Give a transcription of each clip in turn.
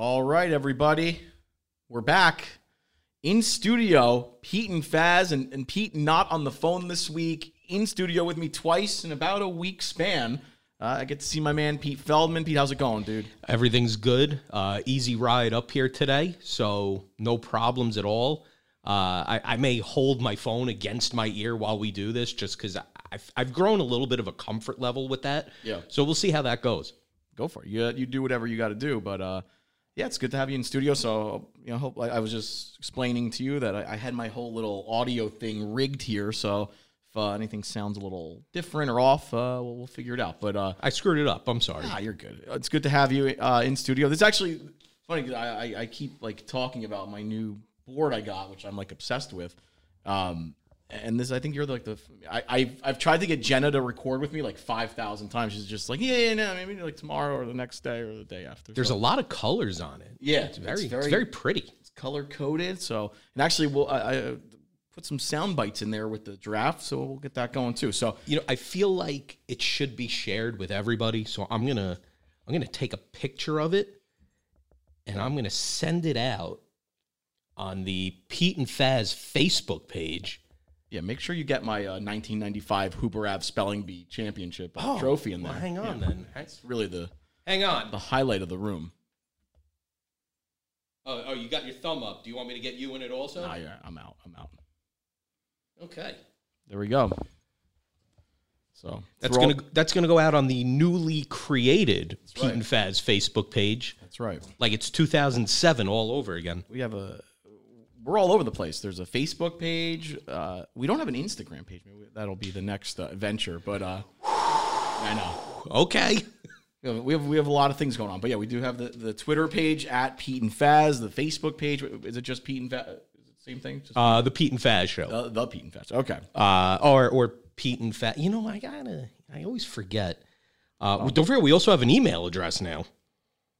All right, everybody. We're back in studio. Pete and Faz, and, and Pete not on the phone this week. In studio with me twice in about a week span. Uh, I get to see my man Pete Feldman. Pete, how's it going, dude? Everything's good. Uh, easy ride up here today, so no problems at all. Uh, I, I may hold my phone against my ear while we do this, just because I've, I've grown a little bit of a comfort level with that. Yeah. So we'll see how that goes. Go for it. You, you do whatever you got to do. But uh, yeah, it's good to have you in studio. So you know, hope, I, I was just explaining to you that I, I had my whole little audio thing rigged here. So if uh, anything sounds a little different or off, uh, we'll, we'll figure it out. But uh, I screwed it up. I'm sorry. Ah, you're good. It's good to have you uh, in studio. This actually funny because I, I, I keep like talking about my new board I got, which I'm like obsessed with. Um, and this, I think you're like the. I, I've I've tried to get Jenna to record with me like five thousand times. She's just like, yeah, yeah, no, maybe like tomorrow or the next day or the day after. There's So, a lot of colors on it. yeah, It's very, it's very, pretty. it's color coded. So, and actually, we'll I, I uh, put some sound bites in there with the draft, so we'll get that going too. So, You know, I feel like it should be shared with everybody. So I'm gonna, I'm gonna take a picture of it, and I'm gonna send it out on the Pete and Faz Facebook page. Yeah, make sure you get my uh, 1995 Hooper Ave Spelling Bee Championship uh, trophy in there. Oh, Well, hang on Yeah. then. That's really the Hang on. the highlight of the room. Oh, oh, you got your thumb up. Do you want me to get you in it also? Ah, yeah, I'm out. I'm out. Okay. There we go. So That's gonna that's gonna go out on the newly created Pete right. and Faz Facebook page, That's right. like it's 2007 all over again. We have a. We're all over the place. There's a Facebook page. Uh, we don't have an Instagram page. Maybe that'll be the next uh, venture. But uh, I know Okay. we have, we have a lot of things going on. But yeah, we do have the, the Twitter page at Pete and Faz. The Facebook page is it just Pete and Faz? Is it same thing? Just Uh, the Pete and Faz show. the, the Pete and Faz. Okay. uh, or or Pete and Faz. You know, I gotta. I always forget. Uh, Don't forget, we also have an email address now.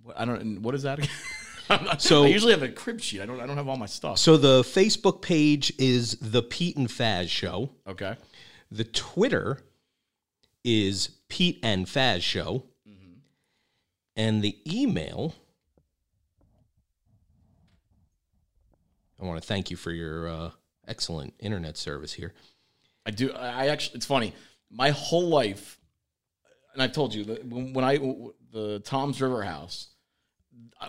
What, I don't. What is that? again? I'm not- So- I usually have a crib sheet. I don't. I don't have all my stuff. So the Facebook page is the Pete and Faz Show. Okay. The Twitter is Pete and Faz Show, and the email. I want to thank you for your uh, excellent internet service here. I do. I actually. It's funny. My whole life, and I've told you that when when I the Tom's River House,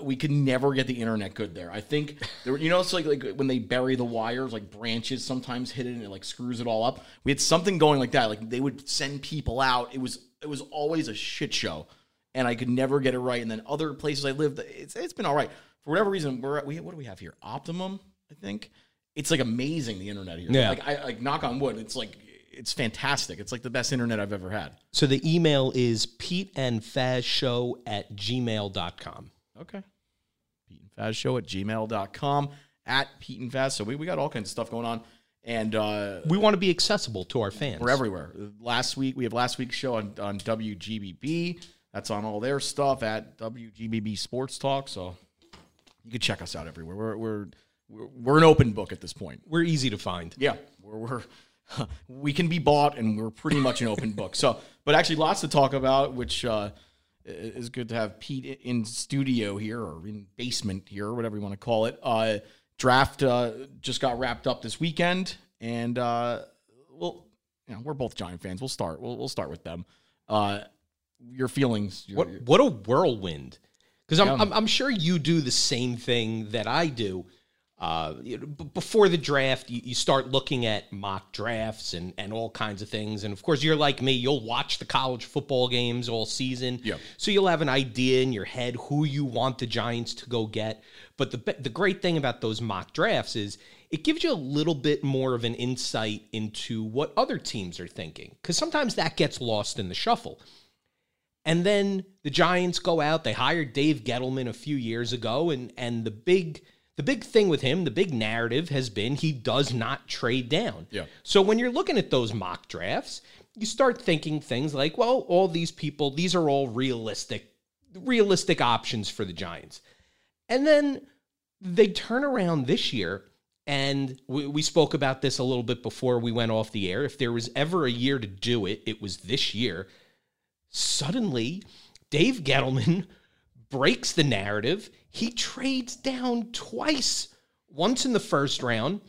we could never get the internet good there. I think there. were- You know, it's like like when they bury the wires, like branches sometimes hit it and it like screws it all up. We had something going like that. Like they would send people out. It was it was always a shit show, and I could never get it right. And then other places I lived, it's it's been all right for whatever reason. We're at, we what do we have here? Optimum, I think. It's like amazing the internet here. Yeah. Like I like knock on wood. It's like it's fantastic. It's like the best internet I've ever had. So the email is Pete and Faz Show at gmail.com. Okay. Pete and Faz Show at gmail.com at Pete and Faz. So we, we got all kinds of stuff going on. And uh, We want to be accessible to our fans. we're everywhere. Last week, we have last week's show on, on WGBB. That's on all their stuff at WGBB Sports Talk. So you can check us out everywhere. We're, we're, we're, we're an open book at this point. We're easy to find. Yeah, we're, we're we can be bought, and we're pretty much an open book. So, but actually, lots to talk about, which uh, i- is good to have Pete in studio here or in basement here, or whatever you want to call it. Uh, draft uh, just got wrapped up this weekend, and uh, well, you know, we're both Giant fans. We'll start. We'll, we'll start with them. Uh, your feelings. Your, What what a whirlwind! Because I'm, Yeah. I'm I'm sure you do the same thing that I do. Uh, before the draft, you, you start looking at mock drafts and, and all kinds of things. And of course, you're like me; you'll watch the college football games all season. Yeah. So you'll have an idea in your head who you want the Giants to go get. But the the great thing about those mock drafts is it gives you a little bit more of an insight into what other teams are thinking. Because sometimes that gets lost in the shuffle. And then the Giants go out. They hired Dave Gettleman a few years ago, and and the big the big thing with him, the big narrative has been he does not trade down. Yeah. So when you're looking at those mock drafts, you start thinking things like, well, all these people, these are all realistic realistic options for the Giants. And then they turn around this year, and we, we spoke about this a little bit before we went off the air. If there was ever a year to do it, it was this year. Suddenly, Dave Gettleman breaks the narrative. He trades down twice, once in the first round,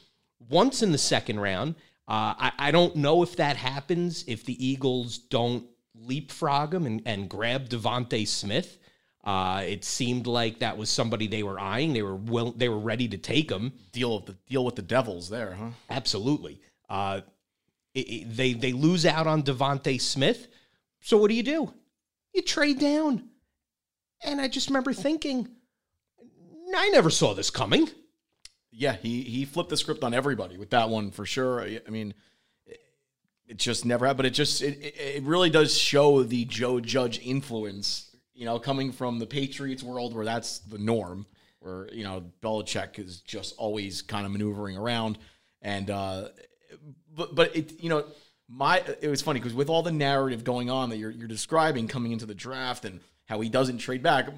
once in the second round. Uh, I, I don't know if that happens if the Eagles don't leapfrog him and, and grab DeVonta Smith. Uh, it seemed like that was somebody they were eyeing. They were will, they were ready to take him. Deal with the deal with the Devils there, huh? Absolutely. Uh, it, it, they they lose out on DeVonta Smith. So what do you do? You trade down. And I just remember thinking, I never saw this coming. Yeah, he he flipped the script on everybody with that one for sure. I mean, it just never happened. But it just it, it really does show the Joe Judge influence. You know, coming from the Patriots world where that's the norm, where you know Belichick is just always kind of maneuvering around, and uh, but but it you know my it was funny because with all the narrative going on that you're you're describing coming into the draft and how he doesn't trade back,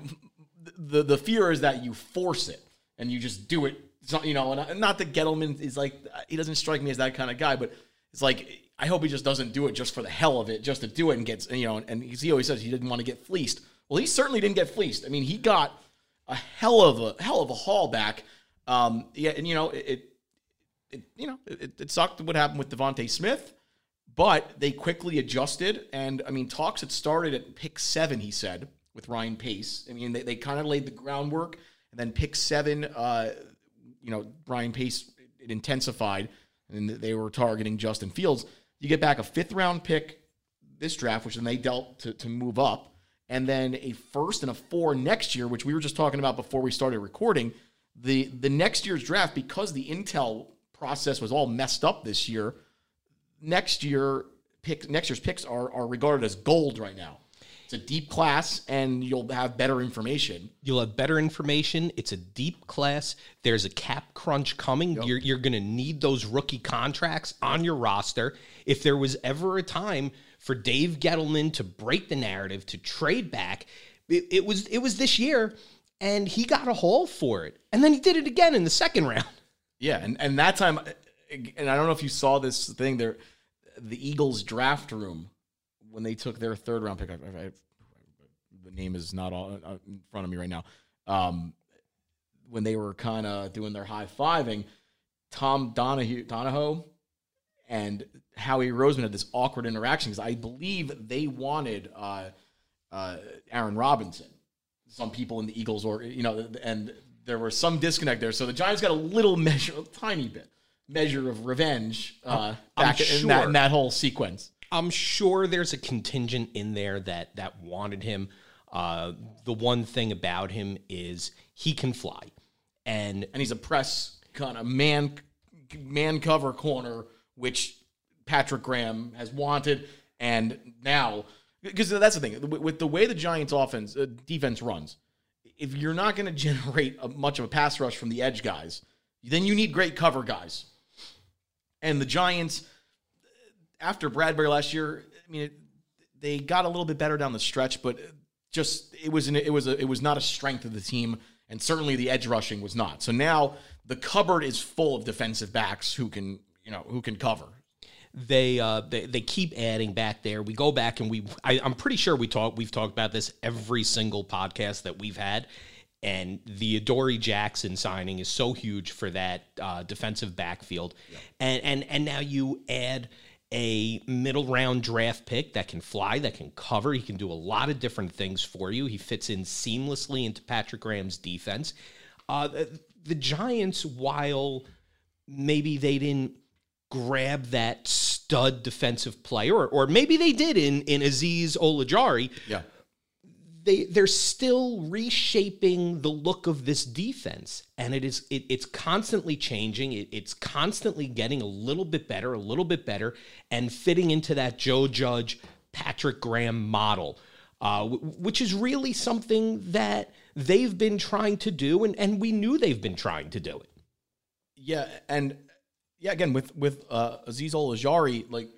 the the fear is that you force it and you just do it. Not, you know, and not that Gettleman is like he doesn't strike me as that kind of guy, but it's like I hope he just doesn't do it just for the hell of it, just to do it and gets you know. And he always says he didn't want to get fleeced. Well, he certainly didn't get fleeced. I mean, he got a hell of a hell of a haul back. Um, yeah, and you know it, it you know it, it sucked what happened with DeVonta Smith, but they quickly adjusted. And I mean, talks had started at pick seven. He said with Ryan Pace. I mean, they, they kind of laid the groundwork, and then pick seven. Uh, you know, Ryan Pace it intensified, and they were targeting Justin Fields. You get back a fifth round pick this draft, which then they dealt to, to move up and then a first and a four next year, which we were just talking about before we started recording. The the next year's draft, because the Intel process was all messed up this year, next year pick next year's picks are are regarded as gold right now. It's a deep class, and you'll have better information. You'll have better information. It's a deep class. There's a cap crunch coming. Yep. You're you're going to need those rookie contracts on your roster. If there was ever a time for Dave Gettleman to break the narrative, to trade back. It, it, was it was this year, and he got a haul for it, and then he did it again in the second round. Yeah, and and that time, and I don't know if you saw this thing there, the Eagles draft room when they took their third round pick. I, I, I, the name is not all uh, in front of me right now. Um, when they were kind of doing their high fiving, Tom Donahue, Donahoe and Howie Roseman had this awkward interaction because I believe they wanted uh, uh, Aaron Robinson. Some people in the Eagles, or you know, and there was some disconnect there. So the Giants got a little measure, a tiny bit measure of revenge uh, back sure. in, that, in that whole sequence. I'm sure there's a contingent in there that that wanted him. Uh, the one thing about him is he can fly, and and he's a press kind of man man cover corner which Patrick Graham has wanted, and now because that's the thing with the way the Giants' offense uh, defense runs, if you're not going to generate a, much of a pass rush from the edge guys, then you need great cover guys. And the Giants, after Bradberry last year, I mean, it, they got a little bit better down the stretch, but just it was an, it was a, it was not a strength of the team, and certainly the edge rushing was not. So now the cupboard is full of defensive backs who can you know who can cover. They uh they, they keep adding back there. We go back and we I, I'm pretty sure we talk we've talked about this every single podcast that we've had. And the Adoree Jackson signing is so huge for that uh, defensive backfield, yeah. and and and now you add a middle round draft pick that can fly, that can cover. He can do a lot of different things for you. He fits in seamlessly into Patrick Graham's defense. Uh, the, the Giants, while maybe they didn't grab that stud defensive player, or, or maybe they did in in Azeez Ojulari. Yeah. They they're still reshaping the look of this defense, and it is it, it's constantly changing. It, it's constantly getting a little bit better, a little bit better, and fitting into that Joe Judge, Patrick Graham model, uh, which is really something that they've been trying to do, and and we knew they've been trying to do it. Yeah, and yeah, again with with uh, Azeez Ojulari, like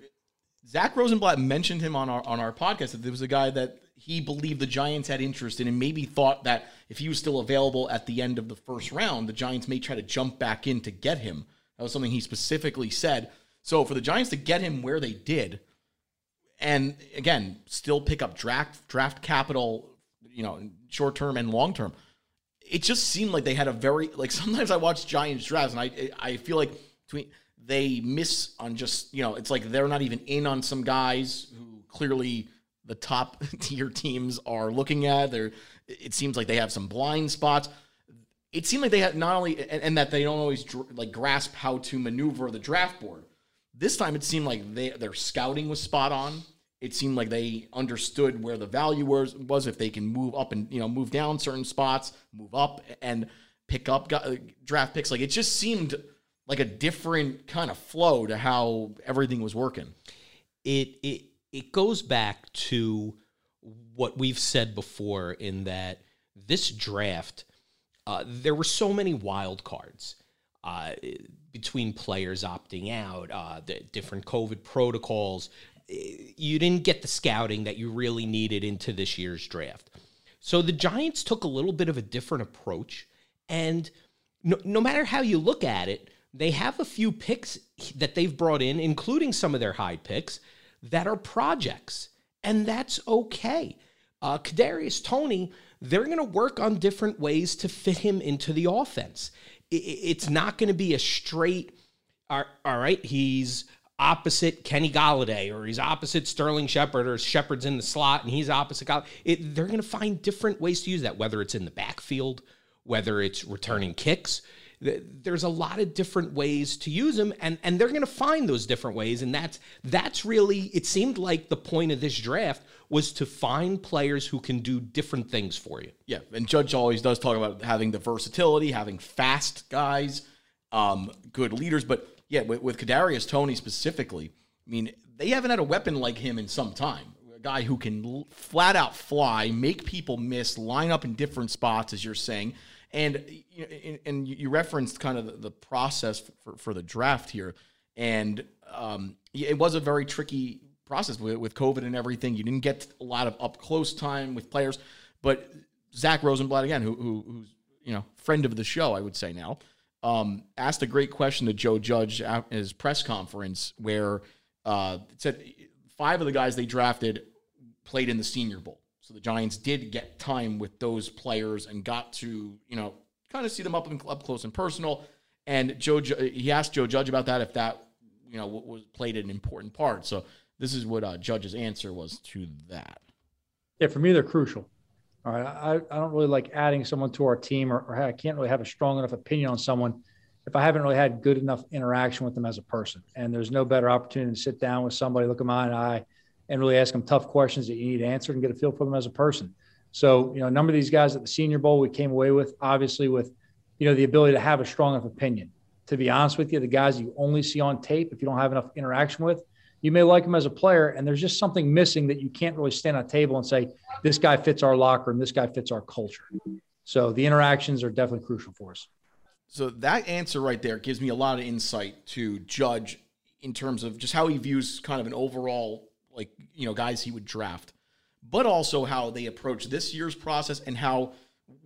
Zach Rosenblatt mentioned him on our on our podcast that there was a guy that he believed the Giants had interest in, and maybe thought that if he was still available at the end of the first round, the Giants may try to jump back in to get him. That was something he specifically said. So for the Giants to get him where they did, and again, still pick up draft draft capital, you know, short term and long term. It just seemed like they had a very like. Sometimes I watch Giants drafts and I I feel like between they miss on just you know it's like they're not even in on some guys who clearly the top tier teams are looking at. It seems like they have some blind spots. It seemed like they had not only and, and that they don't always dr- like grasp how to maneuver the draft board. This time it seemed like they their scouting was spot on. It seemed like they understood where the value was was if they can move up and you know move down certain spots, move up and pick up uh, draft picks. Like it just seemed like a different kind of flow to how everything was working. It it it goes back to what we've said before in that this draft, uh, there were so many wild cards uh, between players opting out, uh, the different COVID protocols. You didn't get the scouting that you really needed into this year's draft. So the Giants took a little bit of a different approach. And no, no matter how you look at it, they have a few picks that they've brought in, including some of their high picks, that are projects, and that's okay. Uh, Kadarius Toney, they're going to work on different ways to fit him into the offense. It's not going to be a straight, all right, he's opposite Kenny Golladay or he's opposite Sterling Shepard or Shepard's in the slot and he's opposite Golladay. It, they're going to find different ways to use that, whether it's in the backfield, whether it's returning kicks there's a lot of different ways to use them and and they're going to find those different ways and that's that's really it seemed like the point of this draft was to find players who can do different things for you. Yeah and judge always does talk about having the versatility having fast guys um, good leaders but yeah with, with kadarius toney specifically i mean they haven't had a weapon like him in some time. A guy who can flat out fly make people miss line up in different spots as you're saying and and you referenced kind of the process for, for the draft here, and um, it was a very tricky process with, with COVID and everything. You didn't get a lot of up close time with players, but Zach Rosenblatt again, who, who who's you know friend of the show, I would say now, um, asked a great question to Joe Judge at his press conference where uh, it said five of the guys they drafted played in the Senior Bowl. So the Giants did get time with those players and got to, you know, kind of see them up, up close and personal. And Joe, he asked Joe Judge about that if that, you know, was played an important part. So this is what uh, Judge's answer was to that. Yeah, for me, they're crucial. All right, I, I don't really like adding someone to our team, or, or I can't really have a strong enough opinion on someone if I haven't really had good enough interaction with them as a person. And there's no better opportunity to sit down with somebody, look them eye in eye, and really ask them tough questions that you need answered and get a feel for them as a person. So, you know, a number of these guys at the Senior Bowl we came away with, obviously, with, you know, the ability to have a strong enough opinion. To be honest with you, the guys you only see on tape, if you don't have enough interaction with, you may like them as a player, and there's just something missing that you can't really stand on a table and say, this guy fits our locker and this guy fits our culture. So the interactions are definitely crucial for us. So that answer right there gives me a lot of insight to judge in terms of just how he views kind of an overall like you know guys he would draft, but also how they approach this year's process and how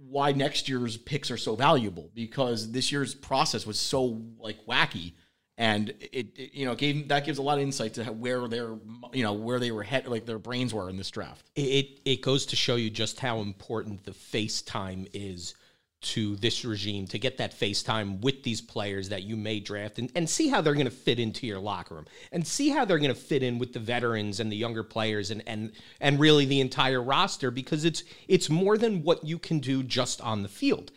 why next year's picks are so valuable because this year's process was so like wacky and it, it, you know gave that gives a lot of insight to where their you know where they were head like their brains were in this draft. It it goes to show you just how important the face time is to this regime to get that FaceTime with these players that you may draft and, and see how they're going to fit into your locker room and see how they're going to fit in with the veterans and the younger players and and and really the entire roster because it's it's more than what you can do just on the field.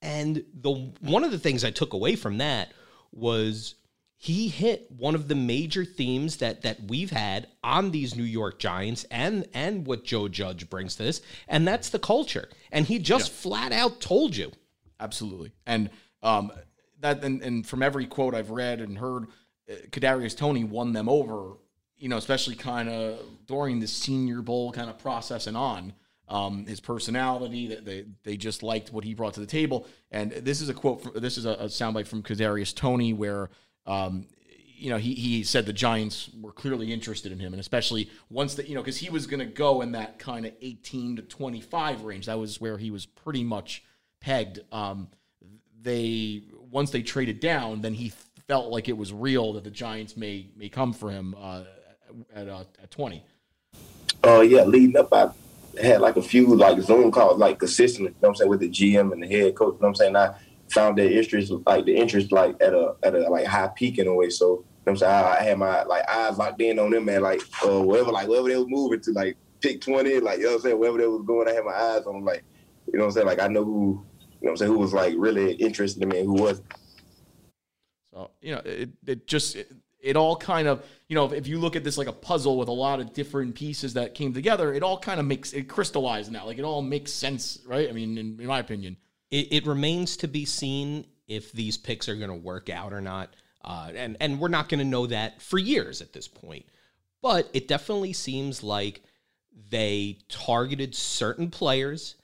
And the one of the things I took away from that was he hit one of the major themes that that we've had on these New York Giants and and what Joe Judge brings to this, and that's the culture. And he just yeah. flat out told you. Absolutely. And um that and, and from every quote I've read and heard, uh, Kadarius Toney won them over, you know, especially kind of during the Senior Bowl kind of process and on. Um, his personality, they they just liked what he brought to the table. And this is a quote. From, this is a, a soundbite from Kadarius Toney where um, you know, he, he said the Giants were clearly interested in him, and especially once that, you know, because he was going to go in that kind of 18 to 25 range. That was where he was pretty much pegged. Um, they once they traded down, then he felt like it was real that the Giants may may come for him uh, at uh, at 20. Uh, yeah, leading up, I had like a few like Zoom calls, like consistently. You know what I'm saying with the GM and the head coach. You know what I'm saying I found their interest, like the interest, like at a at a like high peak in a way. So you know I'm saying I, I had my like eyes locked in on them, man. Like uh, wherever, like wherever they was moving to, like pick 20, like you know what I'm saying, wherever they was going, I had my eyes on them. Like you know what I'm saying, like I know who, you know what I'm saying, who was like really interested in me and who wasn't. So you know, it it just it, it all kind of you know if, if you look at this like a puzzle with a lot of different pieces that came together, it all kind of makes it crystallized now. Like it all makes sense, right? I mean, in, in my opinion. It, it remains to be seen if these picks are going to work out or not. Uh, and, and we're not going to know that for years at this point. But it definitely seems like they targeted certain players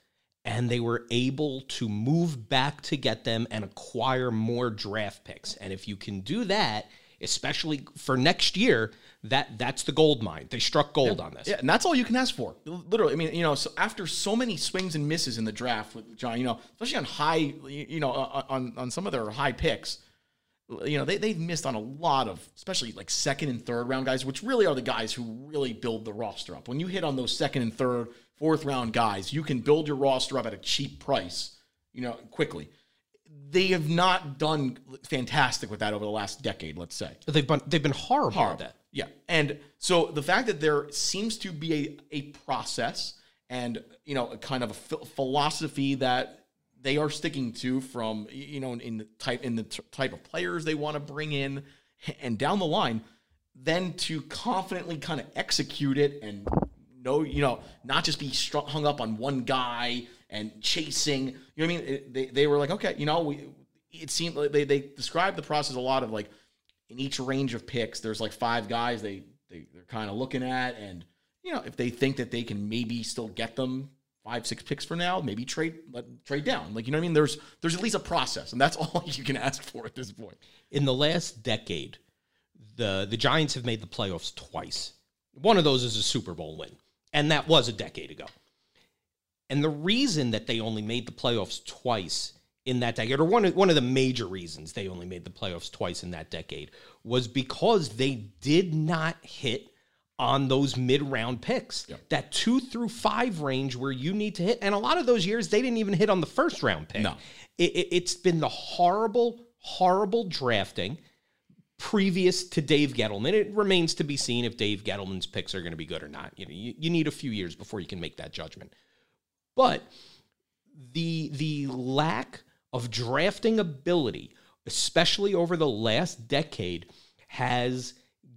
and they were able to move back to get them and acquire more draft picks. And if you can do that, especially for next year, that that's the gold mine. They struck gold yeah. on this. Yeah, and that's all you can ask for. Literally, I mean, you know, so after so many swings and misses in the draft with John, you know, especially on high, you know, uh, on on some of their high picks, you know, they they've missed on a lot of, especially like second and third round guys, which really are the guys who really build the roster up. When you hit on those second and third, fourth round guys, you can build your roster up at a cheap price, you know, quickly they have not done fantastic with that over the last decade, let's say. They've been they've been horrible, horrible. at that. Yeah. And so the fact that there seems to be a, a process and, you know, a kind of a philosophy that they are sticking to from, you know, in the type, in the t- type of players they want to bring in and down the line, then to confidently kind of execute it and know, you know, not just be hung up on one guy and chasing. You know what I mean? It, they, they were like, okay, you know, we, it seemed like they, they described the process a lot of like, in each range of picks, there's like five guys they, they they're kind of looking at, and you know if they think that they can maybe still get them five six picks for now, maybe trade let, trade down. Like you know what I mean? There's there's at least a process, and that's all you can ask for at this point. In the last decade, the the Giants have made the playoffs twice. One of those is a Super Bowl win, and that was a decade ago. And the reason that they only made the playoffs twice in that decade, or one of, one of the major reasons they only made the playoffs twice in that decade, was because they did not hit on those mid round picks. Yep. That two through five range where you need to hit. And a lot of those years, they didn't even hit on the first round pick. No. It, has it, been the horrible, horrible drafting previous to Dave Gettleman. It remains to be seen if Dave Gettleman's picks are going to be good or not. You know, you, you need a few years before you can make that judgment. But the the lack of drafting ability, especially over the last decade, has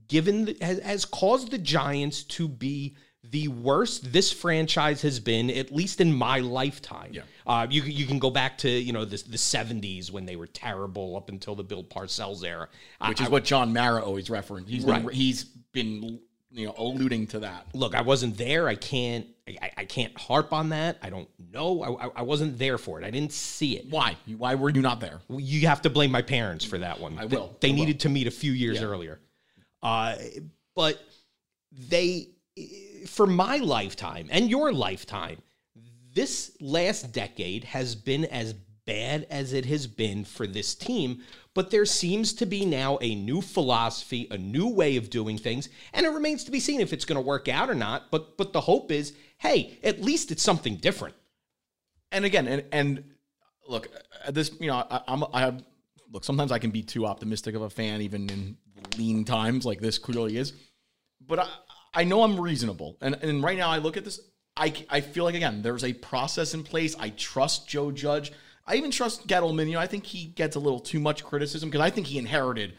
given the, has, has caused the Giants to be the worst this franchise has been, at least in my lifetime. Yeah. Uh, you you can go back to you know the the seventies when they were terrible up until the Bill Parcells era, which I, is what John Mara always referenced. He's right. been, he's been you know alluding to that. Look, I wasn't there. I can't I, I can't harp on that. I don't know. I, I wasn't there for it. I didn't see it. Why? Why were you not there? You have to blame my parents for that one. I will. They, I needed will. to meet a few years yeah. earlier. Uh, but they, for my lifetime and your lifetime, this last decade has been as bad as it has been for this team, but there seems to be now a new philosophy, a new way of doing things, and it remains to be seen if it's going to work out or not. But but the hope is, hey, at least it's something different. And again, and, and look, this you know, I, I'm I look. Sometimes I can be too optimistic of a fan, even in lean times like this clearly is. But I I know I'm reasonable, and and right now I look at this. I, I feel like again there's a process in place. I trust Joe Judge. I even trust Gettleman. You know, I think he gets a little too much criticism because I think he inherited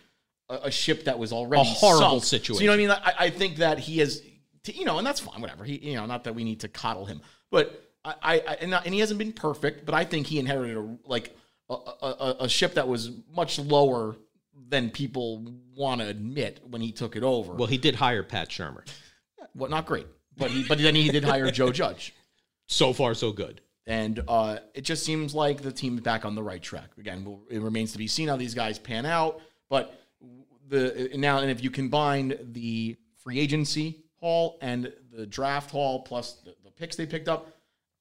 a, a, ship that was already a horrible sunk. situation. So, you know what I mean? I, I think that he has, to, you know, and that's fine. Whatever. He, you know, not that we need to coddle him, but I, I and, and, he hasn't been perfect. But I think he inherited a like a, a, a ship that was much lower than people want to admit when he took it over. Well, he did hire Pat Shurmur. Well, not great, but he, but then he did hire Joe Judge. So far, so good. And uh, it just seems like the team is back on the right track. Again, we'll, it remains to be seen how these guys pan out. But the now, and if you combine the free agency haul and the draft haul plus the, the picks they picked up,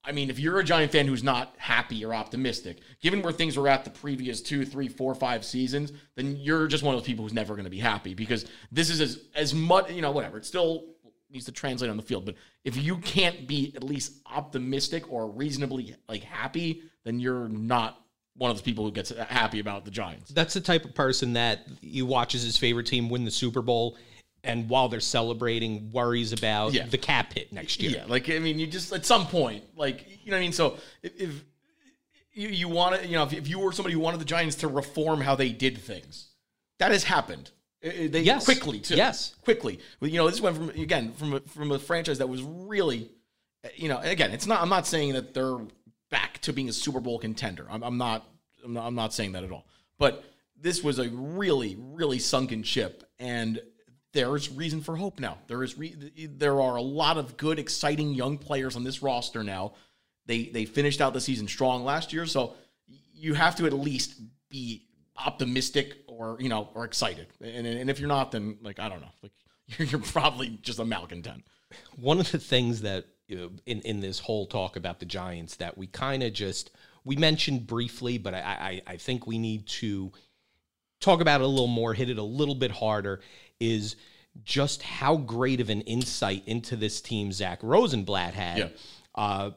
I mean, if you're a Giant fan who's not happy or optimistic, given where things were at the previous two, three, four, five seasons, then you're just one of those people who's never going to be happy because this is as as much, you know, whatever. It's still needs to translate on the field. But if you can't be at least optimistic or reasonably like happy, then you're not one of those people who gets happy about the Giants. That's the type of person that he watches his favorite team win the Super Bowl, and while they're celebrating, worries about Yeah. the cap hit next year. Yeah, like I mean, you just at some point, like you know what I mean. So if, if you you want to, you know, if, if you were somebody who wanted the Giants to reform how they did things, that has happened. I- They Yes. quickly too. Yes. quickly. You know, this went from again from a, from a franchise that was really, uh, you know, again, it's not. I'm not saying that they're back to being a Super Bowl contender. I'm, I'm not. I'm not. I'm not saying that at all. But this was a really, really sunken ship, and there's reason for hope now. There is. Re- there are a lot of good, exciting young players on this roster now. They they finished out the season strong last year, so you have to at least be optimistic or you know or excited. And and if you're not, then like I don't know, like you're, you're probably just a malcontent. one of the things that you know, in in this whole talk about the Giants that we kind of just we mentioned briefly, but I, I I think we need to talk about it a little more, hit it a little bit harder, is just how great of an insight into this team Zach Rosenblatt had. Yeah. Uh,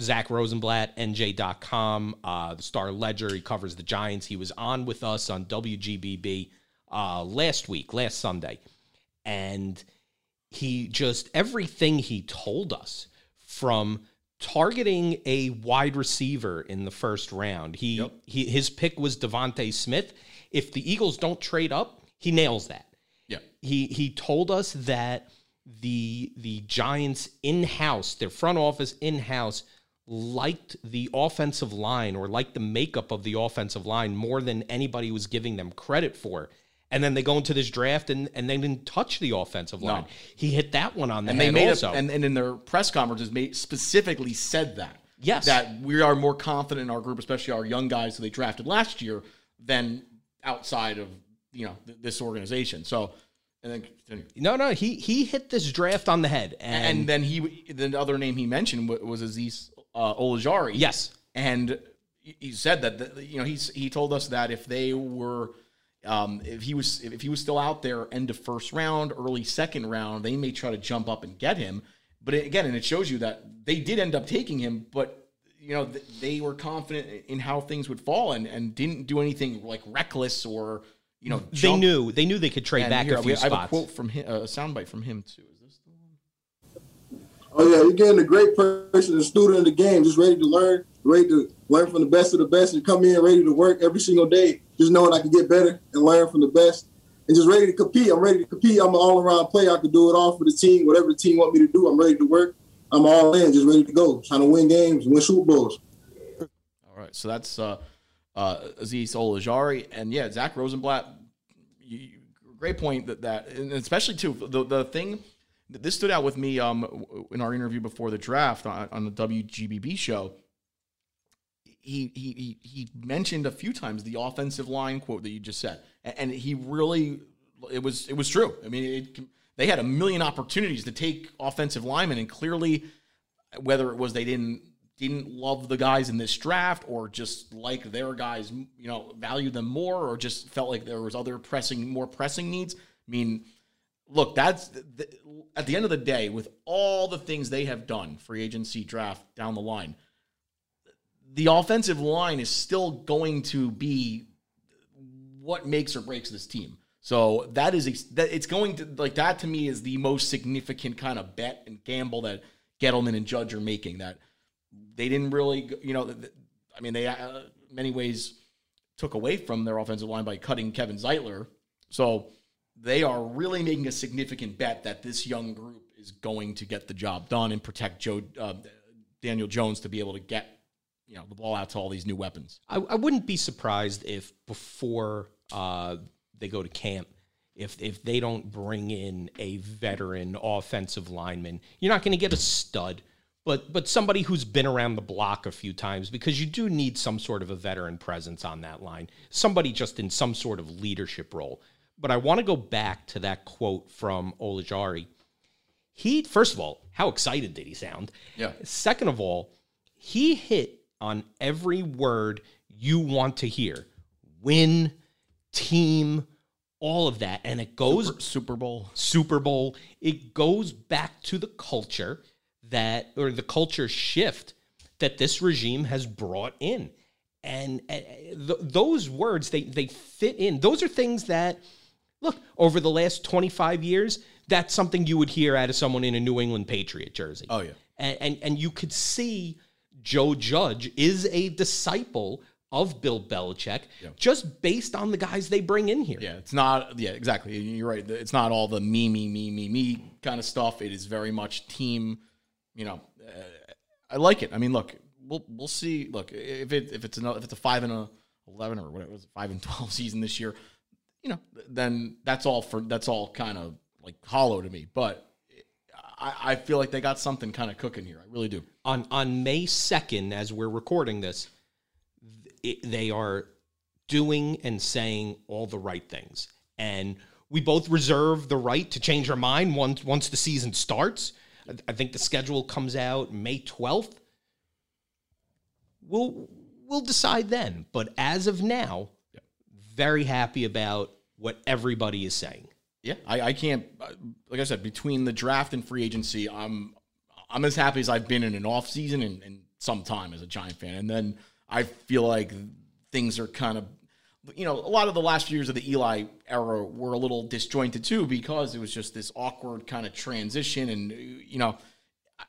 Zach Rosenblatt, NJ.com, uh, the Star Ledger. He covers the Giants. He was on with us on WGBB uh, last week, last Sunday. And he just, everything he told us from targeting a wide receiver in the first round, he, he his pick was DeVonta Smith. If the Eagles don't trade up, he nails that Yeah, he he told us that the the Giants in house, their front office in house, liked the offensive line or liked the makeup of the offensive line more than anybody was giving them credit for. And then they go into this draft and, and they didn't touch the offensive line. He hit that one on the and they made also. it, and, and in their press conferences, made specifically said that. Yes. that we are more confident in our group, especially our young guys who they drafted last year, than outside of you know th- this organization. So, and then continue. no, no, he he hit this draft on the head. And, and then he the other name he mentioned was Azeez uh, Olajari. yes, and he- said that the, you know he's he told us that if they were um, if he was if he was still out there end of first round early second round they may try to jump up and get him. But again and it shows you that they did end up taking him but you know th- they were confident in how things would fall and and didn't do anything like reckless or you know they jump. knew. They knew they could trade And back here, a few I have a quote from him a soundbite from him too is this the one? Oh yeah, you're getting a great person, a student of the game, just ready to learn, ready to learn from the best of the best, and come in ready to work every single day, just knowing I can get better and learn from the best, and just ready to compete. I'm ready to compete. I'm an all-around player. I can do it all for the team. Whatever the team want me to do, I'm ready to work. I'm all in, just ready to go, trying to win games, win Super Bowls. All right, so that's uh, uh, Azeez Olajari, and yeah, Zach Rosenblatt. You, great point that that, and especially too the the thing this stood out with me um in our interview before the draft on, on the WGBB show. He, he he mentioned a few times the offensive line quote that you just said, and, and he really it was it was true. I mean, it, they had a million opportunities to take offensive linemen, and clearly whether it was they didn't didn't love the guys in this draft or just like their guys you know value them more or just felt like there was other pressing more pressing needs i mean look that's the, at the end of the day with all the things they have done free agency draft down the line the offensive line is still going to be what makes or breaks this team. So that is that it's going to like that to me is the most significant kind of bet and gamble that Gettleman and Judge are making. That they didn't really, you know, I mean, they uh, many ways took away from their offensive line by cutting Kevin Zeitler. So they are really making a significant bet that this young group is going to get the job done and protect Joe uh, Daniel Jones to be able to get you know the ball out to all these new weapons. I, I wouldn't be surprised if before uh, they go to camp, if if they don't bring in a veteran offensive lineman, you're not going to get a stud, but but somebody who's been around the block a few times because you do need some sort of a veteran presence on that line, somebody just in some sort of leadership role. But I want to go back to that quote from Olajari. He first of all, how excited did he sound? Yeah. Second of all, he hit on every word you want to hear win, team, all of that, and it goes Super, Super Bowl. Super Bowl. It goes back to the culture that, or the culture shift that this regime has brought in, and th- those words they they fit in. Those are things that, look, over the last twenty five years, that's something you would hear out of someone in a New England Patriot jersey. Oh yeah. and and, and you could see Joe Judge is a disciple of Bill Belichick just based on the guys they bring in here. Yeah, it's not. Yeah, exactly. You're right. It's not all the me, me, me, me, me kind of stuff. It is very much team. You know, uh, I like it. I mean, look, we'll we'll see. Look, if it if it's another if it's a five and a eleven or whatever it was, five and twelve season this year, you know, then that's all for that's all kind of like hollow to me. But I, I feel like they got something kind of cooking here. I really do. On on May second, as we're recording this, it, they are doing and saying all the right things, and we both reserve the right to change our mind once once the season starts. I, I think the schedule comes out May twelfth. We'll we'll decide then, but as of now, very happy about what everybody is saying. Yeah, I, I can't. Like I said, between the draft and free agency, I'm I'm as happy as I've been in an off season and, in some time as a Giant fan. And then I feel like things are kind of, you know, a lot of the last few years of the Eli era were a little disjointed too because it was just this awkward kind of transition. And you know,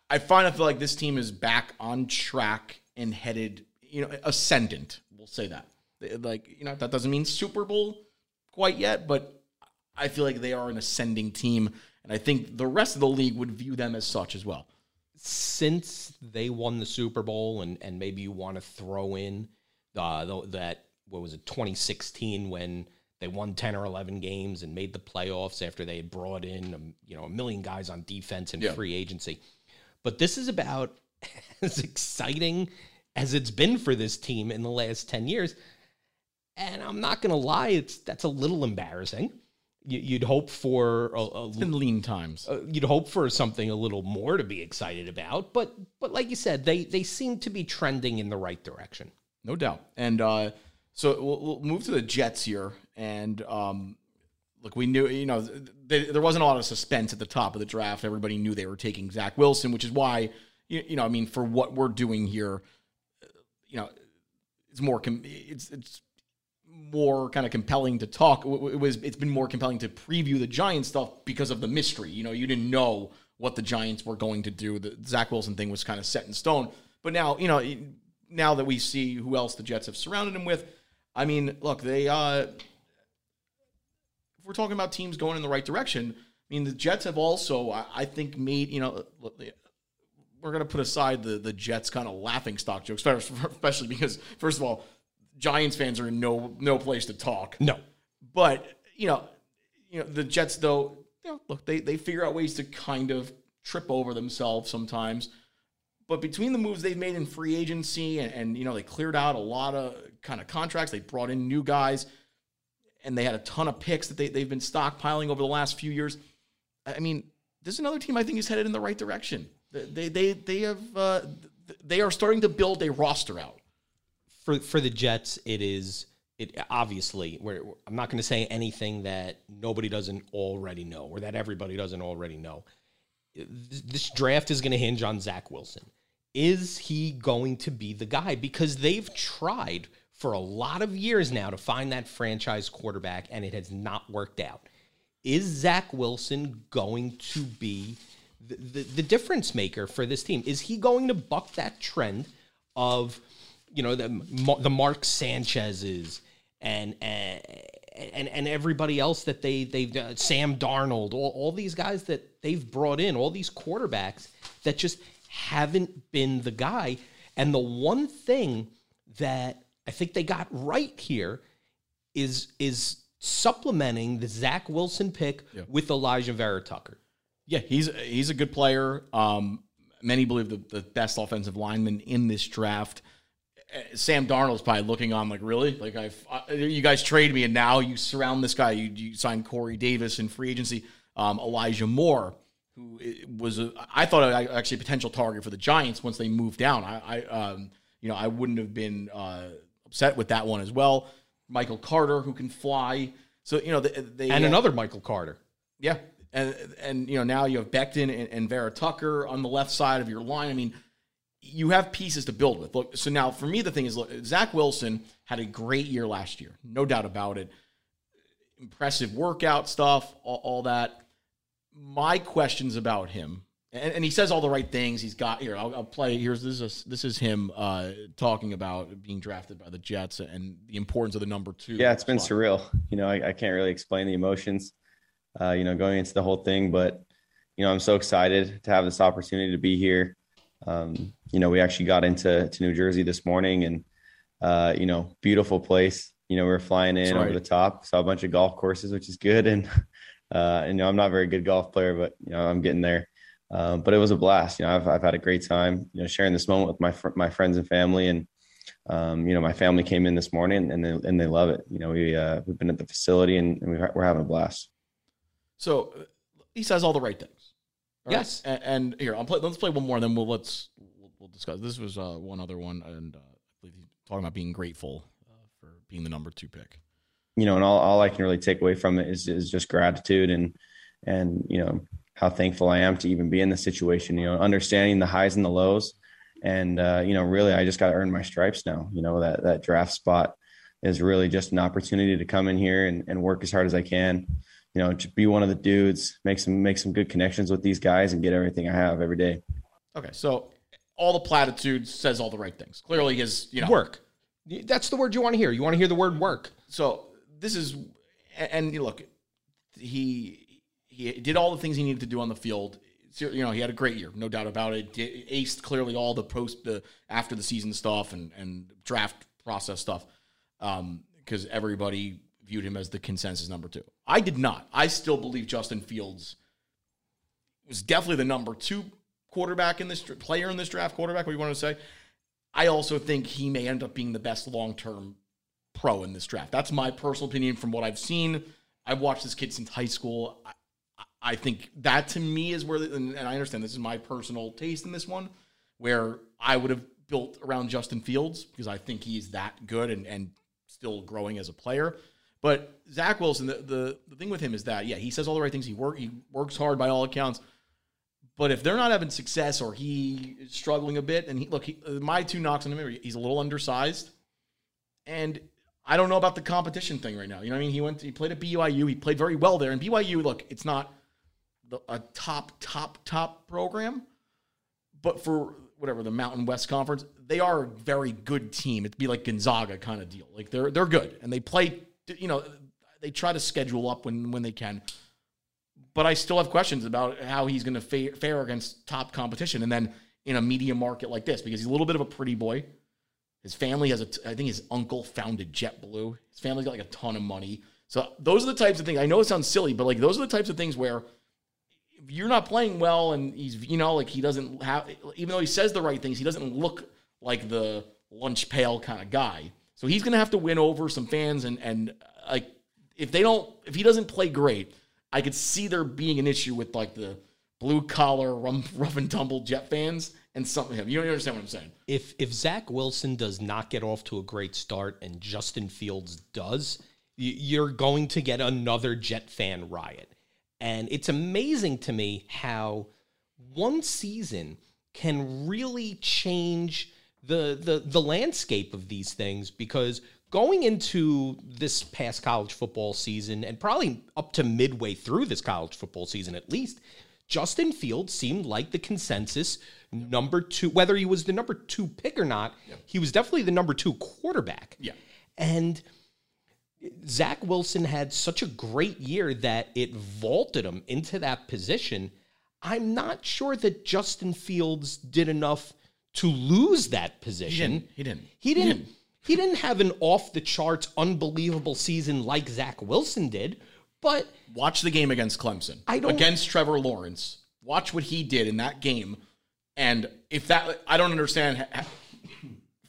I- I feel like this team is back on track and headed, you know, ascendant. We'll say that. Like you know, that doesn't mean Super Bowl quite yet, but I feel like they are an ascending team, and I think the rest of the league would view them as such as well. since they won the Super Bowl, and and maybe you want to throw in uh, the, that what was it 2016 when they won 10 or 11 games and made the playoffs after they had brought in um, you know a million guys on defense and Yeah. free agency. But this is about as exciting as it's been for this team in the last 10 years. And I'm not going to lie, it's that's a little embarrassing. You, you'd hope for a, a lean times. uh, you'd hope for something a little more to be excited about, but but like you said, they they seem to be trending in the right direction. No doubt. And uh, so we'll, we'll move to the Jets here. And um, look, we knew, you know, th- there wasn't a lot of suspense at the top of the draft. Everybody knew they were taking Zach Wilson, which is why, you, you know, I mean, for what we're doing here, uh, you know, it's more, com- it's, it's, more kind of compelling to talk. It was it's been more compelling to preview the Giants stuff because of the mystery. You know, you didn't know what the Giants were going to do. The Zach Wilson thing was kind of set in stone. But now, you know, now that we see who else the Jets have surrounded him with, I mean, look, they uh if we're talking about teams going in the right direction, I mean, the Jets have also, I, I think, made, you know, we're going to put aside the the Jets kind of laughing stock jokes, especially because, first of all, Giants fans are in no no place to talk. No, But you know, you know the Jets though. You know, look, they they figure out ways to kind of trip over themselves sometimes. But between the moves they've made in free agency and, and you know they cleared out a lot of kind of contracts, they brought in new guys, and they had a ton of picks that they they've been stockpiling over the last few years. I mean, this is another team I think is headed in the right direction. They they they have uh, they are starting to build a roster out. For for the Jets, it is it obviously. We're, I'm not going to say anything that nobody doesn't already know or that everybody doesn't already know. This draft is going to hinge on Zach Wilson. Is he going to be the guy? Because they've tried for a lot of years now to find that franchise quarterback, and it has not worked out. Is Zach Wilson going to be the, the, the difference maker for this team? Is he going to buck that trend of, you know, the the Mark Sanchez's and and and, and everybody else that they they've uh, Sam Darnold, all, all these guys that they've brought in, all these quarterbacks that just haven't been the guy. And the one thing that I think they got right here is is supplementing the Zach Wilson pick with Alijah Vera Tucker. Yeah, he's he's a good player. Um, many believe the, the best offensive lineman in this draft. Sam Darnold's probably looking on like, really? Like, I've, uh, you guys trade me, and now you surround this guy. You, you signed Corey Davis in free agency. Um, Elijah Moore, who was a, I thought actually a potential target for the Giants once they moved down. I, I um, you know, I wouldn't have been uh, upset with that one as well. Michael Carter, who can fly. So you know they, they and uh, another Michael Carter. yeah, and and you know now you have Becton and, and Vera Tucker on the left side of your line. I mean, you have pieces to build with. Look, so now for me the thing is, look, Zach Wilson had a great year last year, no doubt about it. Impressive workout stuff, all, all that. My questions about him, and, and he says all the right things. He's got here. I'll, I'll play. Here's this is this is him uh, talking about being drafted by the Jets and the importance of the number two. Yeah, it's been spot. surreal. You know, I, I can't really explain the emotions, uh, you know, going into the whole thing, but, you know, I'm so excited to have this opportunity to be here. Um, you know, we actually got into to New Jersey this morning and, uh, you know, beautiful place. You know, we were flying in That's over the top, saw a bunch of golf courses, which is good. And, uh, and, you know, I'm not a very good golf player, but, you know, I'm getting there. Um, but it was a blast. You know, I've, I've had a great time, you know, sharing this moment with my, fr- my friends and family. And, um, you know, my family came in this morning and they, and they love it. You know, we, uh, we've been at the facility and, and we're, we're having a blast. So uh, he says all the right things. All right? Yes. And, and here, I'll play. Let's play one more, and then we'll let's we'll, discuss. This was uh, one other one, and uh, I believe he's talking about being grateful uh, for being the number two pick. you know, and all, all I can really take away from it is, is just gratitude and, and, you know, how thankful I am to even be in this situation, you know, understanding the highs and the lows. And, uh, you know, really, I just got to earn my stripes now, you know, that, that draft spot is really just an opportunity to come in here and, and work as hard as I can, you know, to be one of the dudes, make some, make some good connections with these guys and get everything I have every day. Okay, so all the platitudes says all the right things. Clearly, his you know Work. That's the word you want to hear. You want to hear the word work. So this is, and you look, he he did all the things he needed to do on the field. So, You know, he had a great year, no doubt about it. Did- Aced clearly all the post the after the season stuff and and draft process stuff, um, because everybody viewed him as the consensus number two. I did not. I still believe Justin Fields was definitely the number two quarterback in this player in this draft. Quarterback, what you want to say? I also think he may end up being the best long term pro in this draft. That's my personal opinion from what I've seen. I've watched this kid since high school. I, I think that to me is where, and I understand this is my personal taste in this one, where I would have built around Justin Fields because I think he's that good and, and still growing as a player. But Zach Wilson, the, the, the thing with him is that, yeah, he says all the right things. He work he works hard by all accounts. But if they're not having success or he is struggling a bit, and he look, he, uh, my two knocks on him, are he's a little undersized, and I don't know about the competition thing right now. You know what I mean? He went, he played at BYU, he played very well there, and BYU, look, it's not the, a top, top, top program, but for whatever the Mountain West Conference, they are a very good team. It'd be like Gonzaga kind of deal. Like they're they're good, and they play. You know, they try to schedule up when when they can but I still have questions about how he's going to fa- fare against top competition, and then in a media market like this, because he's a little bit of a pretty boy. His family has a, t- I think his uncle founded JetBlue. His family's got like a ton of money. So those are the types of things. I know it sounds silly, but like those are the types of things where you're not playing well, and he's you know like he doesn't have, even though he says the right things, he doesn't look like the lunch pail kind of guy. So he's going to have to win over some fans, and and like if they don't, if he doesn't play great. I could see there being an issue with like the blue collar, rough, and tumble Jet fans and something. You don't understand what I'm saying? If if Zach Wilson does not get off to a great start and Justin Fields does, you're going to get another Jet fan riot. And it's amazing to me how one season can really change the the the landscape of these things because going into this past college football season and probably up to midway through this college football season at least Justin Fields seemed like the consensus number 2 whether he was the number 2 pick or not he was definitely the number 2 quarterback Yeah. and Zach Wilson had such a great year that it vaulted him into that position. I'm not sure that Justin Fields did enough to lose that position. didn't. He didn't. He He didn't. He didn't have an off the charts, unbelievable season like Zach Wilson did. But Watch the game against Clemson. I don't- against Trevor Lawrence. Watch what he did in that game. And if that, I don't understand.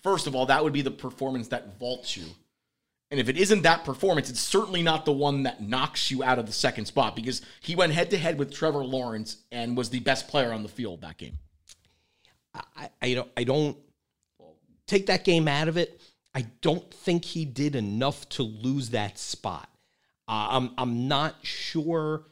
First of all, that would be the performance that vaults you. And if it isn't that performance, it's certainly not the one that knocks you out of the second spot because he went head to head with Trevor Lawrence and was the best player on the field that game. I, I don't I don't take that game out of it. I don't think he did enough to lose that spot. Uh, I'm I'm not sure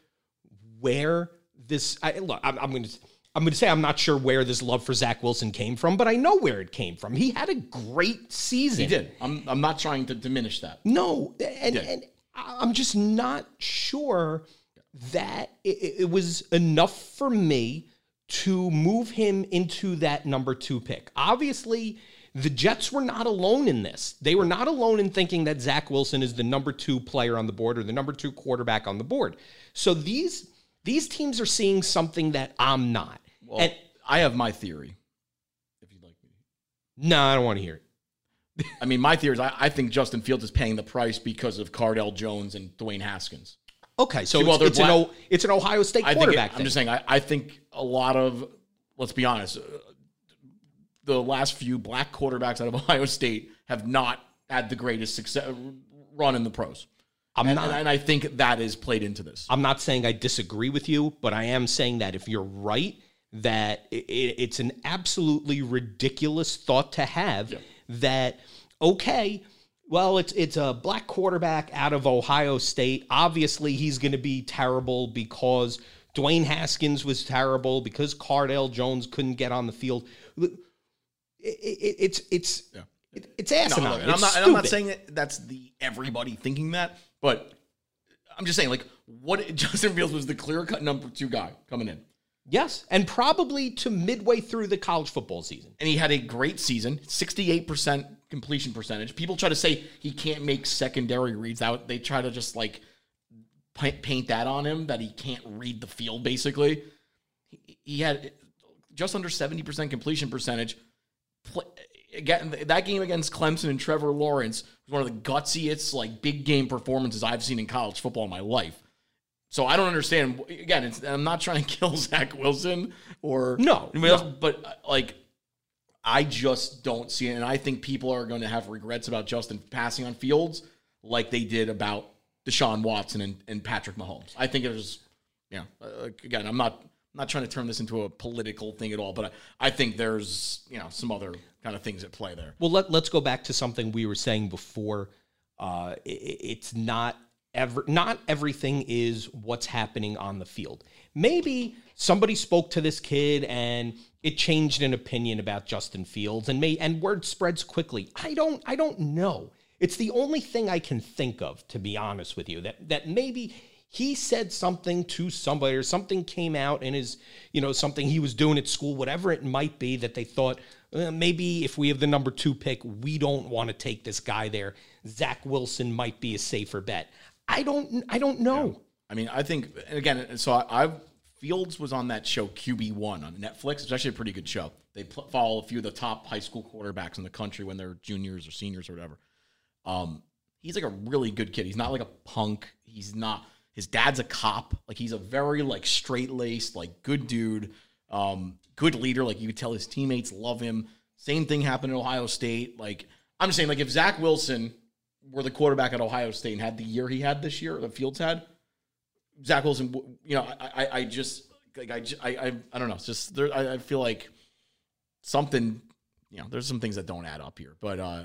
where this. I, look, I'm, I'm going to. I'm going to say I'm not sure where this love for Zach Wilson came from, but I know where it came from. He had a great season. He did. I'm, I'm not trying to diminish that. No, and, and I'm just not sure that it, it was enough for me to move him into that number two pick. Obviously, the Jets were not alone in this. They were not alone in thinking that Zach Wilson is the number two player on the board or the number two quarterback on the board. So these these teams are seeing something that I'm not. Well, and I have my theory. If you'd like me. no, I don't want to hear it. I mean, my theory is I, I think Justin Fields is paying the price because of Cardale Jones and Dwayne Haskins. Okay, so it's, it's an o, it's an Ohio State think it- quarterback. I'm just saying. I, I think a lot of let's be honest, the last few black quarterbacks out of Ohio State have not had the greatest success run in the pros. I'm And, not. and, I think that is played into this. I'm not saying I disagree with you, but I am saying that if you're right, that i- i- it's an absolutely ridiculous thought to have that okay, well it's it's a black quarterback out of Ohio State. Obviously, he's going to be terrible because Dwayne Haskins was terrible because Cardale Jones couldn't get on the field. It- it- it's it's it- it's No, asinine. look, and I'm not. And I'm not saying that that's the everybody thinking that, but I'm just saying like what Justin Fields was the clear cut number two guy coming in. Yes, and probably to midway through the college football season. and he had a great season 68% completion percentage people try to say he can't make secondary reads out they try to just like paint that on him that he can't read the field basically he, he had just under 70% completion percentage Again that game against clemson and trevor lawrence was one of the gutsiest like big game performances i've seen in college football in my life so I don't understand. Again, it's, I'm not trying to kill Zach Wilson or No, else, but uh, like I just don't see it, and I think people are going to have regrets about Justin passing on Fields like they did about Deshaun Watson and, and Patrick Mahomes. I think it was, you know, uh, again, I'm not not trying to turn this into a political thing at all, but I, I think there's you know some other kind of things at play there. Well, let, let's go back to something we were saying before. Uh, i- i- it's not ever not everything is what's happening on the field. Maybe somebody spoke to this kid and it changed an opinion about Justin Fields, and may and word spreads quickly. I don't I don't know. It's the only thing I can think of, to be honest with you, that that maybe he said something to somebody or something came out in his, you know, something he was doing at school, whatever it might be, that they thought uh, maybe if we have the number two pick, we don't want to take this guy there. Zach Wilson might be a safer bet. I don't, I don't know. I mean, I think, again, so I, I've Fields was on that show QB One on Netflix. It's actually a pretty good show. They pl- follow a few of the top high school quarterbacks in the country when they're juniors or seniors or whatever. Um, he's like a really good kid. He's not like a punk. He's not. His dad's a cop. Like he's a very like straight laced, like good dude. Um, good leader. Like you could tell his teammates love him. Same thing happened at Ohio State. Like I'm just saying, like if Zach Wilson were the quarterback at Ohio State and had the year he had this year, the Fields had, Zach Wilson, you know, I, I, I just like I, I, I, I don't know. It's just there. I, I feel like something, you know, there's some things that don't add up here. But uh,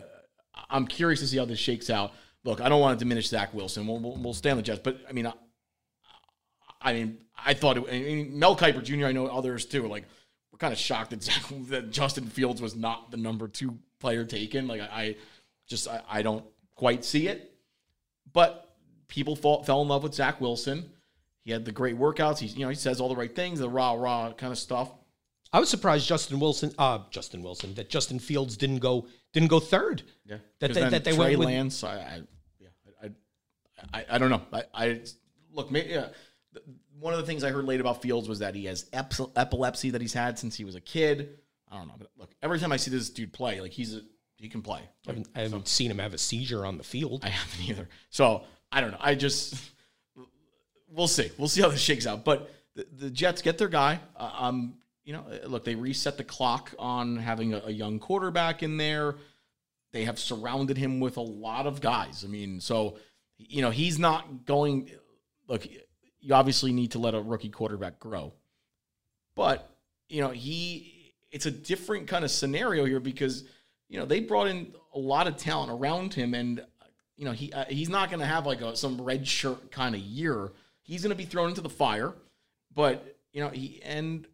I'm curious to see how this shakes out. Look, I don't want to diminish Zach Wilson. We'll, we'll, we'll stay on the Jets, but I mean, I, I mean, I thought it, I mean, Mel Kiper Jr. I know others too. Like, we're kind of shocked that Zach, that Justin Fields was not the number two player taken. Like, I, I just I, I don't quite see it. But people fall, fell in love with Zach Wilson. He had the great workouts. He's you know he says all the right things, the rah rah kind of stuff. I was surprised Justin Wilson, uh, Justin Wilson, that Justin Fields didn't go, didn't go third. Yeah, That they- that they Trey went with- Lance. I, I yeah, I, I, I, don't know. I, I look. Maybe, yeah, one of the things I heard late about Fields was that he has epilepsy that he's had since he was a kid. I don't know, but look, every time I see this dude play, like he's a, he can play. I haven't, I haven't seen him have a seizure on the field. I haven't either. So I don't know. I just we'll see. We'll see how this shakes out. But the, the Jets get their guy. Uh, um, you know, look, they reset the clock on having a, a young quarterback in there. They have surrounded him with a lot of guys. I mean, so you know he's not going. Look, you obviously need to let a rookie quarterback grow, but you know he. It's a different kind of scenario here because you know they brought in a lot of talent around him and you know, he uh, he's not going to have like a, some red shirt kind of year. He's going to be thrown into the fire, but you know, he and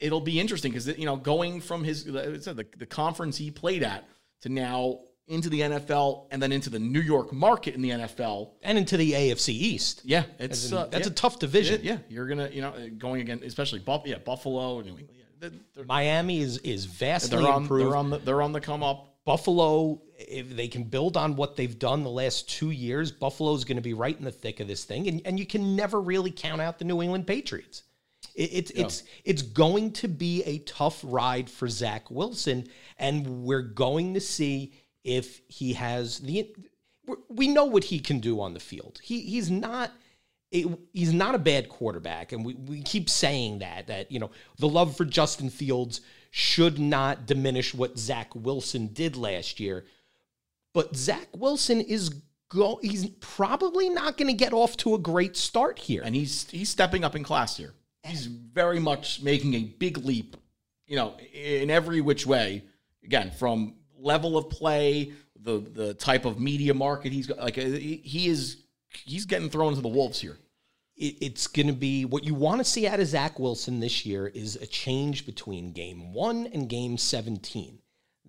it'll be interesting because you know, going from his the, the conference he played at to now into the NFL and then into the New York market in the NFL and into the AFC East. Yeah, it's in, uh, that's yeah. a tough division. Yeah, you're gonna you know going again, especially Buff- yeah Buffalo, and New England. They're, Miami is is vastly they're on improved. they're on the they're on the come up. Buffalo, if they can build on what they've done the last two years, Buffalo's going to be right in the thick of this thing, and, and you can never really count out the New England Patriots. It, it's it's it's going to be a tough ride for Zach Wilson, and we're going to see if he has the. We know what he can do on the field. He he's not. he's not a bad quarterback, and we, we keep saying that that you know the love for Justin Fields should not diminish what Zach Wilson did last year. But Zach Wilson is go he's probably not going to get off to a great start here. And he's he's stepping up in class here. He's very much making a big leap, you know, in every which way. Again, from level of play, the the type of media market he's got, like uh, he is he's getting thrown into the wolves here it's going to be what you want to see out of Zach Wilson this year is a change between game one and game 17.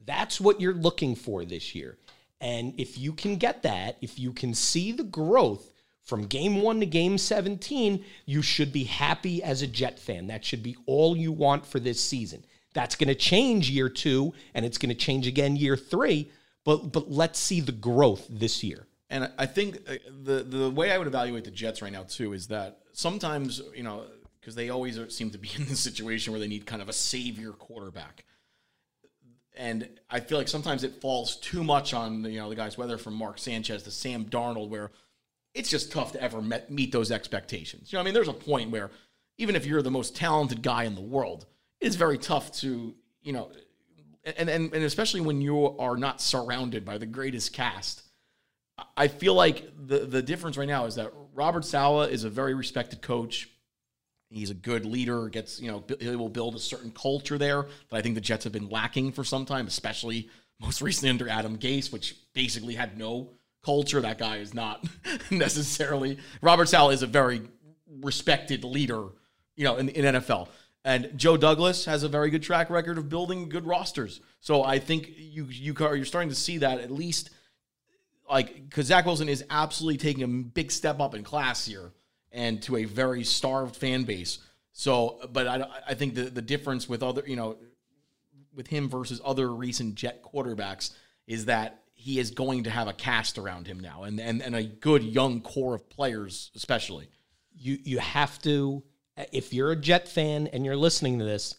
That's what you're looking for this year. And if you can get that, if you can see the growth from game one to game 17, you should be happy as a Jet fan. That should be all you want for this season. That's going to change year two, and it's going to change again year three. But, but let's see the growth this year. And I think uh, the the way I would evaluate the Jets right now too is that sometimes you know because they always seem to be in this situation where they need kind of a savior quarterback, and I feel like sometimes it falls too much on you know the guys whether from Mark Sanchez to Sam Darnold where it's just tough to ever met, meet those expectations. You know, I mean, there's a point where even if you're the most talented guy in the world, it's very tough to you know, and and, and especially when you are not surrounded by the greatest cast I feel like the the difference right now is that Robert Saleh is a very respected coach. He's a good leader. Gets you know he will build a certain culture there that I think the Jets have been lacking for some time, especially most recently under Adam Gase, which basically had no culture. That guy is not necessarily Robert Saleh is a very respected leader, you know, in, in NFL. And Joe Douglas has a very good track record of building good rosters. So I think you you you're starting to see that at least like because Zach Wilson is absolutely taking a big step up in class here and to a very starved fan base. So, but I, I think the the difference with other you know with him versus other recent Jet quarterbacks is that he is going to have a cast around him now and and, and a good young core of players especially. You you have to if you're a Jet fan and you're listening to this,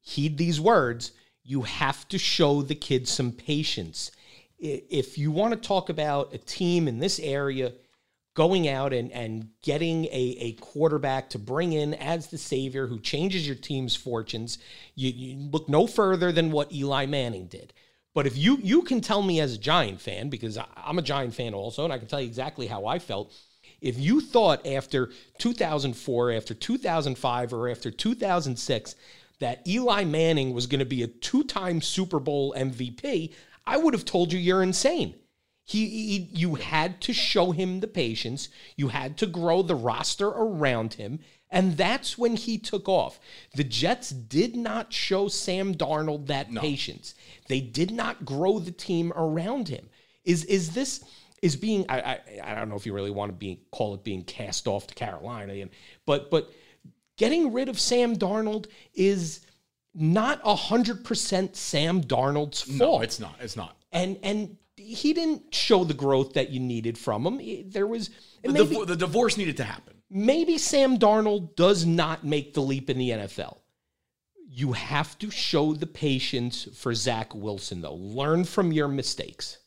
heed these words. You have to show the kid some patience if you want to talk about a team in this area going out and, and getting a, a quarterback to bring in as the savior who changes your team's fortunes, you, you look no further than what Eli Manning did. But if you you can tell me as a Giant fan, because I'm a Giant fan also, and I can tell you exactly how I felt. If you thought after 2004, after 2005, or after 2006 that Eli Manning was going to be a two time Super Bowl MVP, I would have told you you're insane. He, he, you had to show him the patience. You had to grow the roster around him. And that's when he took off. The Jets did not show Sam Darnold that no. patience. They did not grow the team around him. Is is this is being I, I, I don't know if you really want to be call it being cast off to Carolina and but but getting rid of Sam Darnold is not hundred percent Sam Darnold's fault. No, it's not. It's not. And and he didn't show the growth that you needed from him. There was the, maybe, the divorce needed to happen. Maybe Sam Darnold does not make the leap in the NFL. You have to show the patience for Zach Wilson, though. Learn from your mistakes.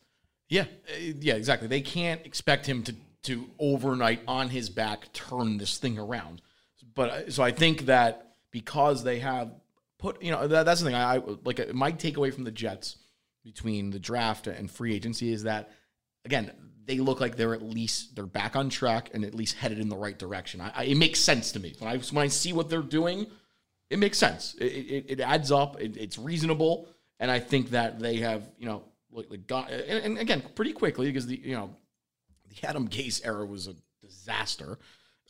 Yeah, uh, yeah, exactly. They can't expect him to to overnight on his back turn this thing around. But uh, so I think that because they have put you know that, that's the thing I, I like my takeaway from the Jets between the draft and free agency is that again they look like they're at least they're back on track and at least headed in the right direction. I, I, it makes sense to me when I when I see what they're doing. It makes sense. It, it, it adds up. It, it's reasonable, and I think that they have you know like, got and, and, again pretty quickly because the you know the Adam Gase era was a disaster.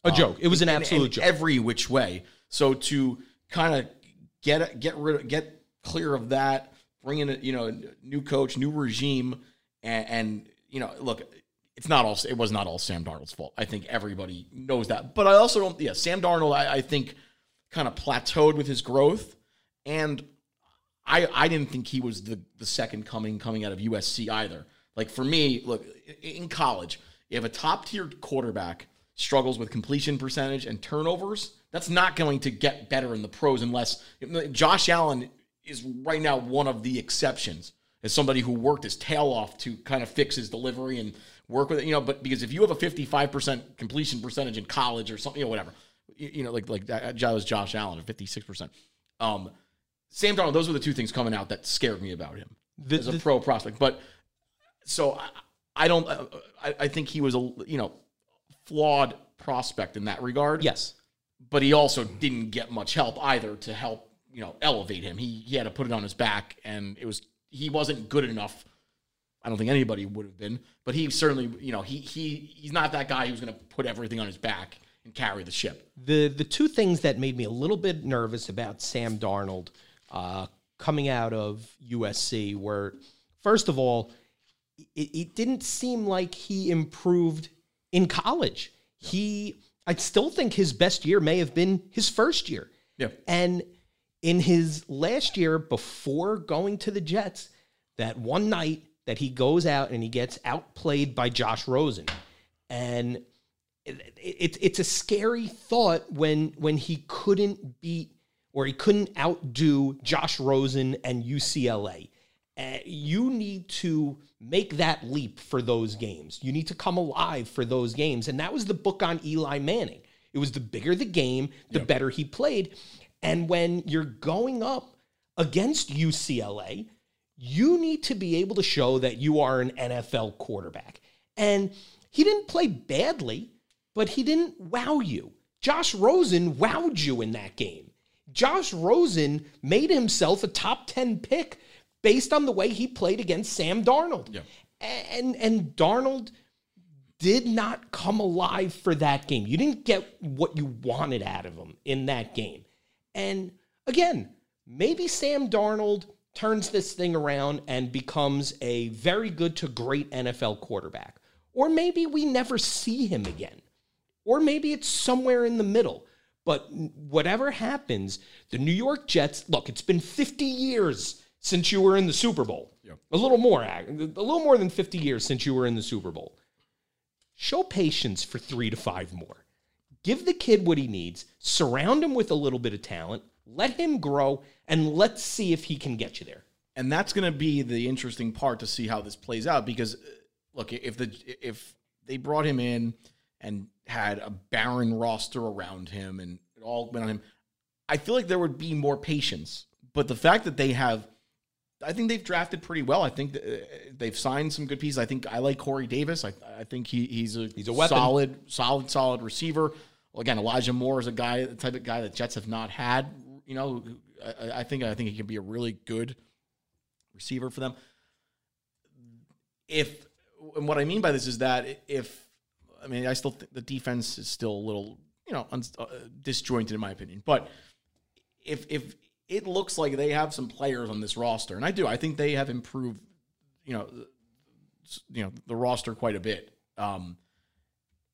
A joke. It was an absolute joke. Every which way. So to kind of get get rid of, get clear of that, bring in a you know a new coach, new regime, and, and you know look, it's not all it was not all Sam Darnold's fault. I think everybody knows that, but I also don't. Yeah, Sam Darnold, I, I think kind of plateaued with his growth, and I I didn't think he was the the second coming coming out of USC either. Like for me, look in college, you have a top tier quarterback struggles with completion percentage and turnovers. That's not going to get better in the pros unless Josh Allen is right now one of the exceptions as somebody who worked his tail off to kind of fix his delivery and work with it. You know, but because if you have a fifty five percent completion percentage in college or something, you know, whatever, you, you know, like like that, that was Josh Allen at fifty six percent. Um, Sam Darnold, those were the two things coming out that scared me about him The- as a the- pro prospect. But so I, I don't. I, I think he was a you know flawed prospect in that regard. yes. but he also didn't get much help either to help you know elevate him. He he had to put it on his back, and it was he wasn't good enough. I don't think anybody would have been, but he certainly you know he he he's not that guy who's going to put everything on his back and carry the ship. The the two things that made me a little bit nervous about Sam Darnold uh, coming out of USC were, first of all, it, it didn't seem like he improved in college. He, I still think his best year may have been his first year. Yeah. And in his last year before going to the Jets, that one night that he goes out and he gets outplayed by Josh Rosen. And it, it, it's a scary thought when when he couldn't beat or he couldn't outdo Josh Rosen and UCLA. Uh, you need to make that leap for those games. You need to come alive for those games. And that was the book on Eli Manning. It was the bigger the game, the better he played. And when you're going up against UCLA, you need to be able to show that you are an NFL quarterback. And he didn't play badly, but he didn't wow you. Josh Rosen wowed you in that game. Josh Rosen made himself a top 10 pick based on the way he played against Sam Darnold. Yeah. And and Darnold did not come alive for that game. You didn't get what you wanted out of him in that game. And again, maybe Sam Darnold turns this thing around and becomes a very good to great NFL quarterback. Or maybe we never see him again. Or maybe it's somewhere in the middle. But whatever happens, the New York Jets, look, it's been 50 years since you were in the Super Bowl. A little more, a little more than 50 years since you were in the Super Bowl. Show patience for three to five more. Give the kid what he needs, surround him with a little bit of talent, let him grow, and let's see if he can get you there. and that's going to be the interesting part to see how this plays out because uh, look if the if they brought him in and had a barren roster around him and it all went on him i feel like there would be more patience. But the fact that they have i think they've drafted pretty well. I think uh, they've signed some good pieces. I think i like corey davis. I, I think he, he's a He's a weapon. solid solid solid receiver. Well, again elijah moore is a guy the type of guy that jets have not had you know I, I think i think he can be a really good receiver for them. If and what I mean by this is that if I mean I still think the defense is still a little you know un, uh, disjointed in my opinion, but if if it looks like they have some players on this roster, and I do, I think they have improved, you know, you know the roster quite a bit. Um,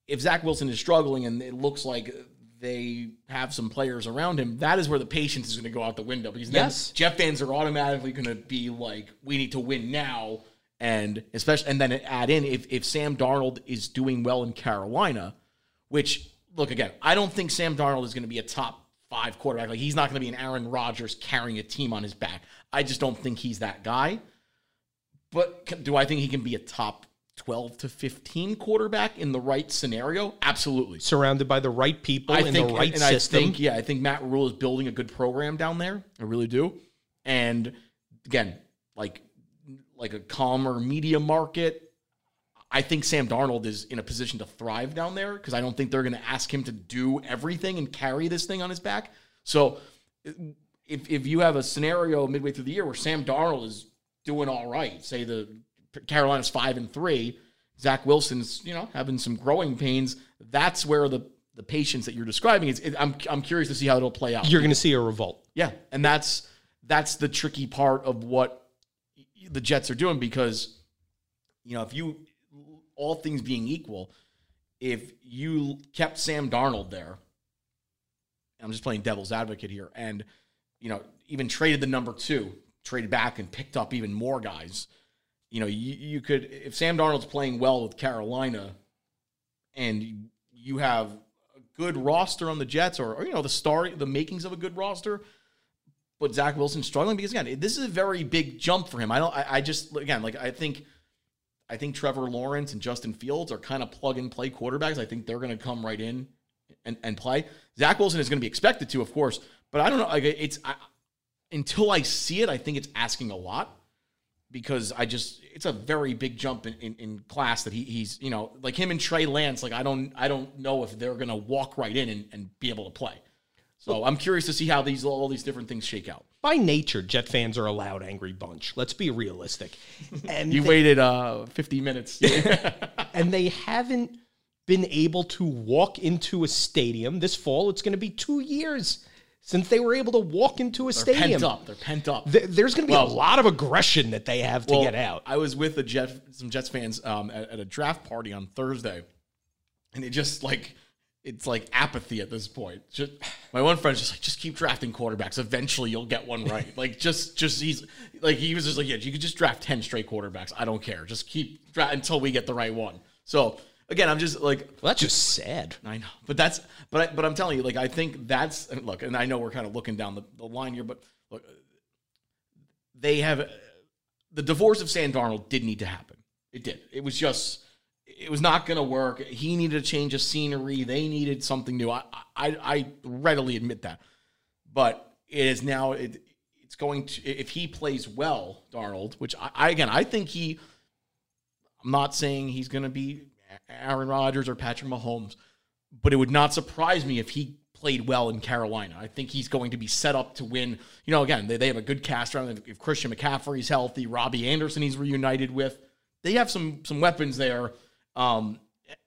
if Zach Wilson is struggling and it looks like they have some players around him, that is where the patience is going to go out the window because then Yes. Jeff fans are automatically going to be like, we need to win now. And especially, and then add in if, if Sam Darnold is doing well in Carolina, which look again, I don't think Sam Darnold is going to be a top five quarterback. Like he's not going to be an Aaron Rodgers carrying a team on his back. I just don't think he's that guy. But do I think he can be a top 12 to 15 quarterback in the right scenario? Absolutely. Surrounded by the right people I in think, the right and system. I think, yeah, I think Matt Rhule is building a good program down there. I really do. And again, like like a calmer media market, I think Sam Darnold is in a position to thrive down there because I don't think they're going to ask him to do everything and carry this thing on his back. So if if you have a scenario midway through the year where Sam Darnold is doing all right, say the Carolina's five and three, Zach Wilson's, you know, having some growing pains. That's where the the patience that you're describing is. It, I'm I'm curious to see how it'll play out. You're going to see a revolt. Yeah, and that's that's the tricky part of what the Jets are doing because you know if you all things being equal, if you kept Sam Darnold there, I'm just playing devil's advocate here, and you know even traded the number two, traded back and picked up even more guys. You know, you, you could if Sam Darnold's playing well with Carolina, and you have a good roster on the Jets, or, or you know the star, the makings of a good roster, but Zach Wilson struggling because again, this is a very big jump for him. I don't. I, I just again like I think. I think Trevor Lawrence and Justin Fields are kind of plug and play quarterbacks. I think they're going to come right in and, and play. Zach Wilson is going to be expected to, of course, but I don't know. Like it's I, until I see it, I think it's asking a lot because I just it's a very big jump in, in, in class that he, he's you know like him and Trey Lance. Like I don't I don't know if they're to walk right in and, and be able to play. So I'm curious to see how these all these different things shake out. By nature, Jet fans are a loud, angry bunch. Let's be realistic. And You they- waited uh 50 minutes. and they haven't been able to walk into a stadium this fall. It's going to be two years since they were able to walk into a They're stadium. pent up. They're pent up. Th- There's going to be Well- a lot of aggression that they have to Well, get out. I was with a Jet, some Jets fans um, at, at a draft party on Thursday, and it just like it's like apathy at this point. Just my one friend's just like, just keep drafting quarterbacks. Eventually, you'll get one right. like just, just he's like he was just like, yeah, you could just draft ten straight quarterbacks. I don't care. Just keep dra- until we get the right one. So again, I'm just like well, that's just sad. I know, but that's but I, but I'm telling you, like I think that's and look, and I know we're kind of looking down the, the line here, but look, they have the divorce of Sam Darnold did need to happen. It did. It was just it was not going to work. He needed a change of scenery. They needed something new. I I, I readily admit that, but it is now it. It's going to if he plays well, Darnold, which I, I again I think he. I'm not saying he's going to be Aaron Rodgers or Patrick Mahomes, but it would not surprise me if he played well in Carolina. I think he's going to be set up to win. You know, again, they, they have a good cast around. If Christian McCaffrey's healthy, Robbie Anderson he's reunited with, they have some some weapons there, um,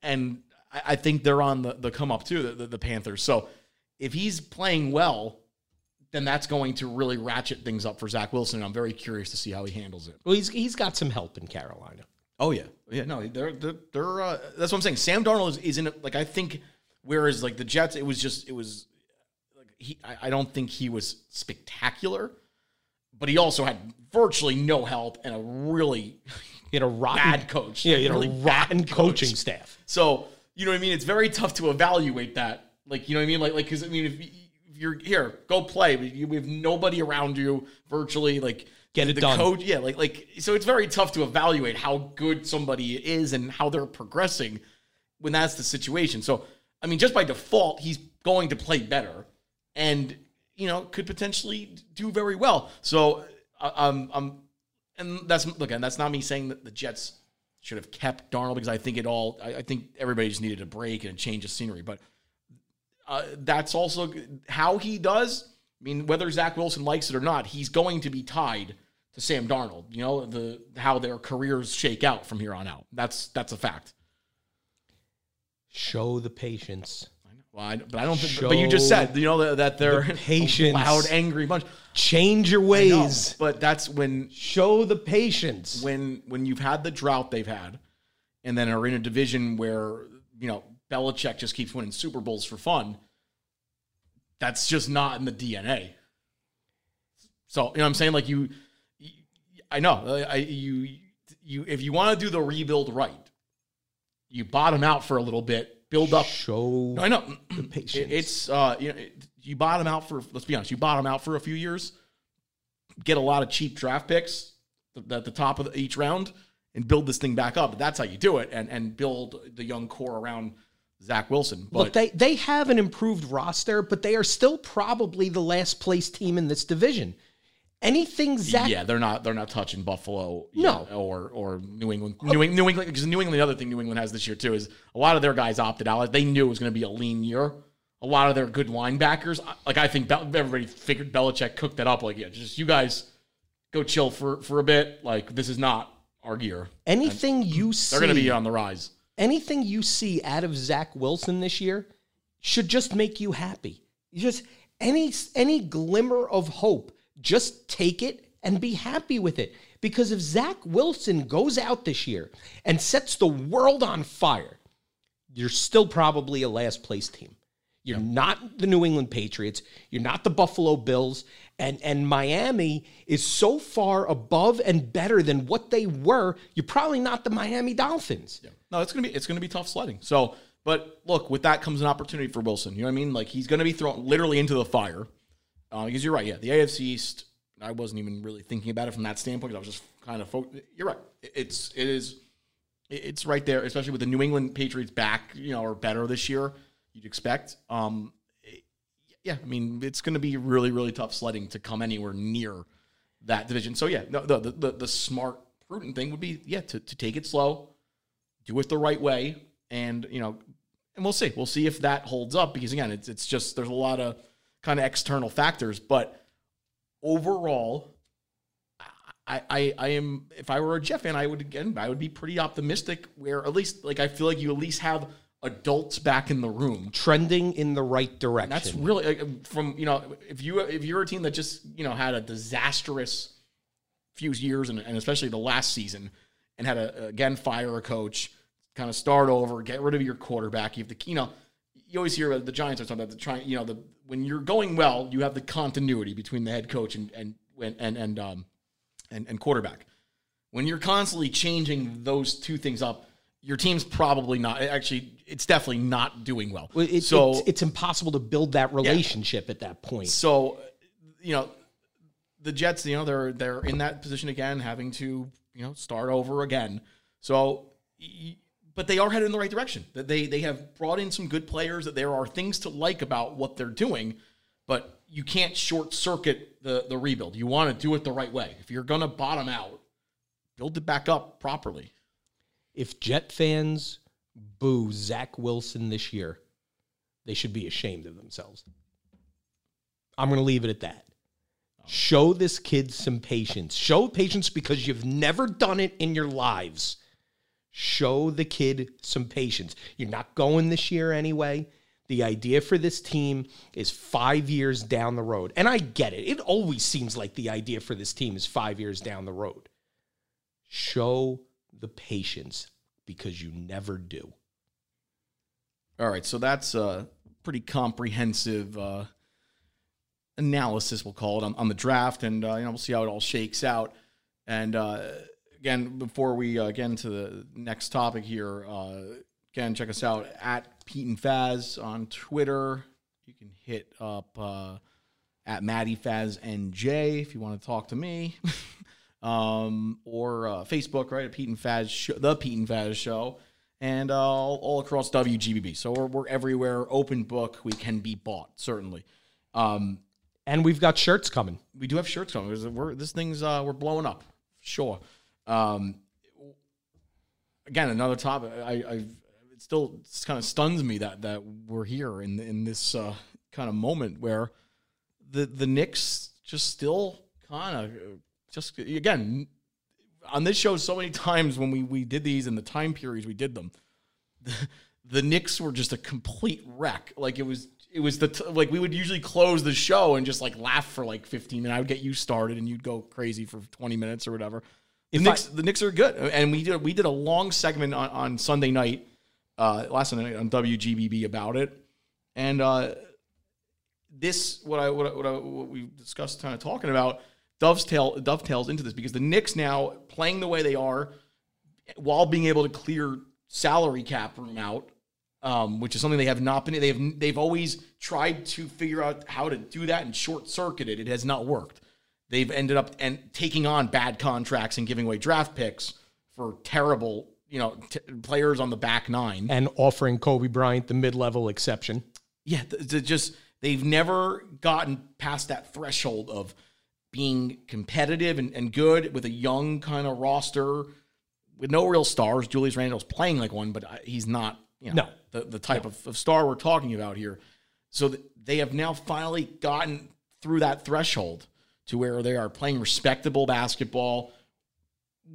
and I, I think they're on the, the come up too. The, the, the Panthers. So if he's playing well, then that's going to really ratchet things up for Zach Wilson. And I'm very curious to see how he handles it. Well, he's he's got some help in Carolina. Oh yeah, yeah. No, they're they're, they're uh, that's what I'm saying. Sam Darnold is, is in a, like I think, whereas like the Jets, it was just it was like he. I, I don't think he was spectacular, but he also had virtually no help and a really He had a rotten bad coach. Yeah, he had really a rotten coaching coach. staff. So you know what I mean? It's very tough to evaluate that. Like you know what I mean? Like like because I mean if, if you're here, go play. You we have nobody around you virtually. Like Get the, it the done. Coach, yeah, like like so it's very tough to evaluate how good somebody is and how they're progressing when that's the situation. So I mean, just by default, he's going to play better, and you know could potentially do very well. So I'm I'm and that's look, and that's not me saying that the Jets should have kept Darnold because I think it all. I, I think everybody just needed a break and a change of scenery. But uh, that's also how he does. I mean, whether Zach Wilson likes it or not, he's going to be tied to Sam Darnold. You know the how their careers shake out from here on out. That's that's a fact. Show the patience. Well, I, but I don't. Think, but you just said you know that, that they're The patience. loud, angry bunch. Change your I know, ways. but that's when Show the patience. when when you've had the drought they've had, and then are in a division where you know Belichick just keeps winning Super Bowls for fun. That's just not in the DNA. So you know what I'm saying like you- I know I you you if you want to do the rebuild right, you bottom out for a little bit, build up. Show No, I know the patience. it- it's uh, you know, it- you bottom out for. Let's be honest, you bottom out for a few years, get a lot of cheap draft picks at the top of each round, and build this thing back up. That's how you do it, and and build the young core around Zach Wilson. But Look, they they have an improved roster, but they are still probably the last place team in this division. Anything Zach yeah, they're not they're not touching Buffalo, No. or or New England. New, Eng- New England because New England. The other thing New England has this year too is a lot of their guys opted out. They knew it was going to be a lean year. A lot of their good linebackers, like I think everybody figured Belichick cooked that up. Like, yeah, just you guys go chill for for a bit. Like this is not our gear. Anything you see, They're going to be on the rise. anything you see out of Zach Wilson this year should just make you happy. You just any any glimmer of hope, just take it and be happy with it. Because if Zach Wilson goes out this year and sets the world on fire, you're still probably a last place team. You're not the New England Patriots. You're not the Buffalo Bills. And and Miami is so far above and better than what they were. You're probably not the Miami Dolphins. No, it's gonna be it's gonna be tough sledding. So, but look, with that comes an opportunity for Wilson. You know what I mean? Like he's gonna be thrown literally into the fire. Uh, because you're right. Yeah, the AFC East. I wasn't even really thinking about it from that standpoint. I was just kind of. Fo- you're right. It's it is. It's right there, especially with the New England Patriots back, you know, or better this year. You'd expect. Um, yeah, I mean, it's going to be really, really tough sledding to come anywhere near that division. So yeah, no, the the, the smart, prudent thing would be yeah to, to take it slow, do it the right way, and you know, and we'll see. We'll see if that holds up because again, it's it's just there's a lot of kind of external factors, but overall. I, I, I am if I were a Jeff fan, I would again I would be pretty optimistic where at least like I feel like you at least have adults back in the room Trending in the right direction. that's really like, from you know if you if you're a team that just you know had a disastrous few years and, and especially the last season and had to again fire a coach, kind of start over, get rid of your quarterback. You have the you know you always hear about the Giants are talking about the trying you know the when you're going well you have the continuity between the head coach and and and and um and, and quarterback. When you're constantly changing those two things up, your team's probably not actually it's definitely not doing well. Well, it- so it's, it's impossible to build that relationship at that point. so, you know, the Jets, you know, they're they're in that position again, having to you know start over again. So, y- but they are headed in the right direction. That they they have brought in some good players. That there are things to like about what they're doing, but you can't short circuit the the rebuild. You want to do it the right way. If you're to bottom out, build it back up properly. If Jet fans boo Zach Wilson this year, they should be ashamed of themselves. I'm going to leave it at that. Show this kid some patience. Show patience because you've never done it in your lives. Show the kid some patience. You're not going this year anyway. The idea for this team is five years down the road. And I get it. It always seems like the idea for this team is five years down the road. Show the patience because you never do. All right, so that's a pretty comprehensive uh, analysis, we'll call it, on, on the draft, and uh, you know we'll see how it all shakes out. And uh, again, before we uh, get into the next topic here, uh, again, check us out at Pete and Faz on Twitter. You can hit up uh, at Maddie Faz NJ if you want to talk to me, um, or uh, Facebook, right? At Pete and Faz, show, the Pete and Faz Show and uh, all, all across WGBB. So we're, we're everywhere. Open book. We can be bought certainly. Um, And we've got shirts coming. we do have shirts coming. We're, this thing's uh, we're blowing up. Sure. Um, again, another topic. I, I it still kind of stuns me that that we're here in in this uh, kind of moment where the the Knicks just still kind of just again on this show so many times when we we did these in the time periods we did them the, the Knicks were just a complete wreck like it was it was the t- like we would usually close the show and just like laugh for like 15 and I would get you started and you'd go crazy for 20 minutes or whatever the Knicks I- the Knicks are good and we did we did a long segment on, on Sunday night uh last Sunday night on WGBB about it and uh this what I what, I, what, I, what we discussed kind of talking about dovetail dovetails into this because the Knicks now playing the way they are while being able to clear salary cap room out, um, which is something they have not been. They have they've always tried to figure out how to do that and short circuit it. It has not worked. They've ended up and taking on bad contracts and giving away draft picks for terrible, you know, t- players on the back nine. And offering Kobe Bryant the mid level exception. Yeah, th- th- just they've never gotten past that threshold of being competitive and, and good with a young kind of roster with no real stars. Julius Randle's playing like one, but uh, he's not, you know, No. the, the type of, of star we're talking about here. So th- they have now finally gotten through that threshold to where they are playing respectable basketball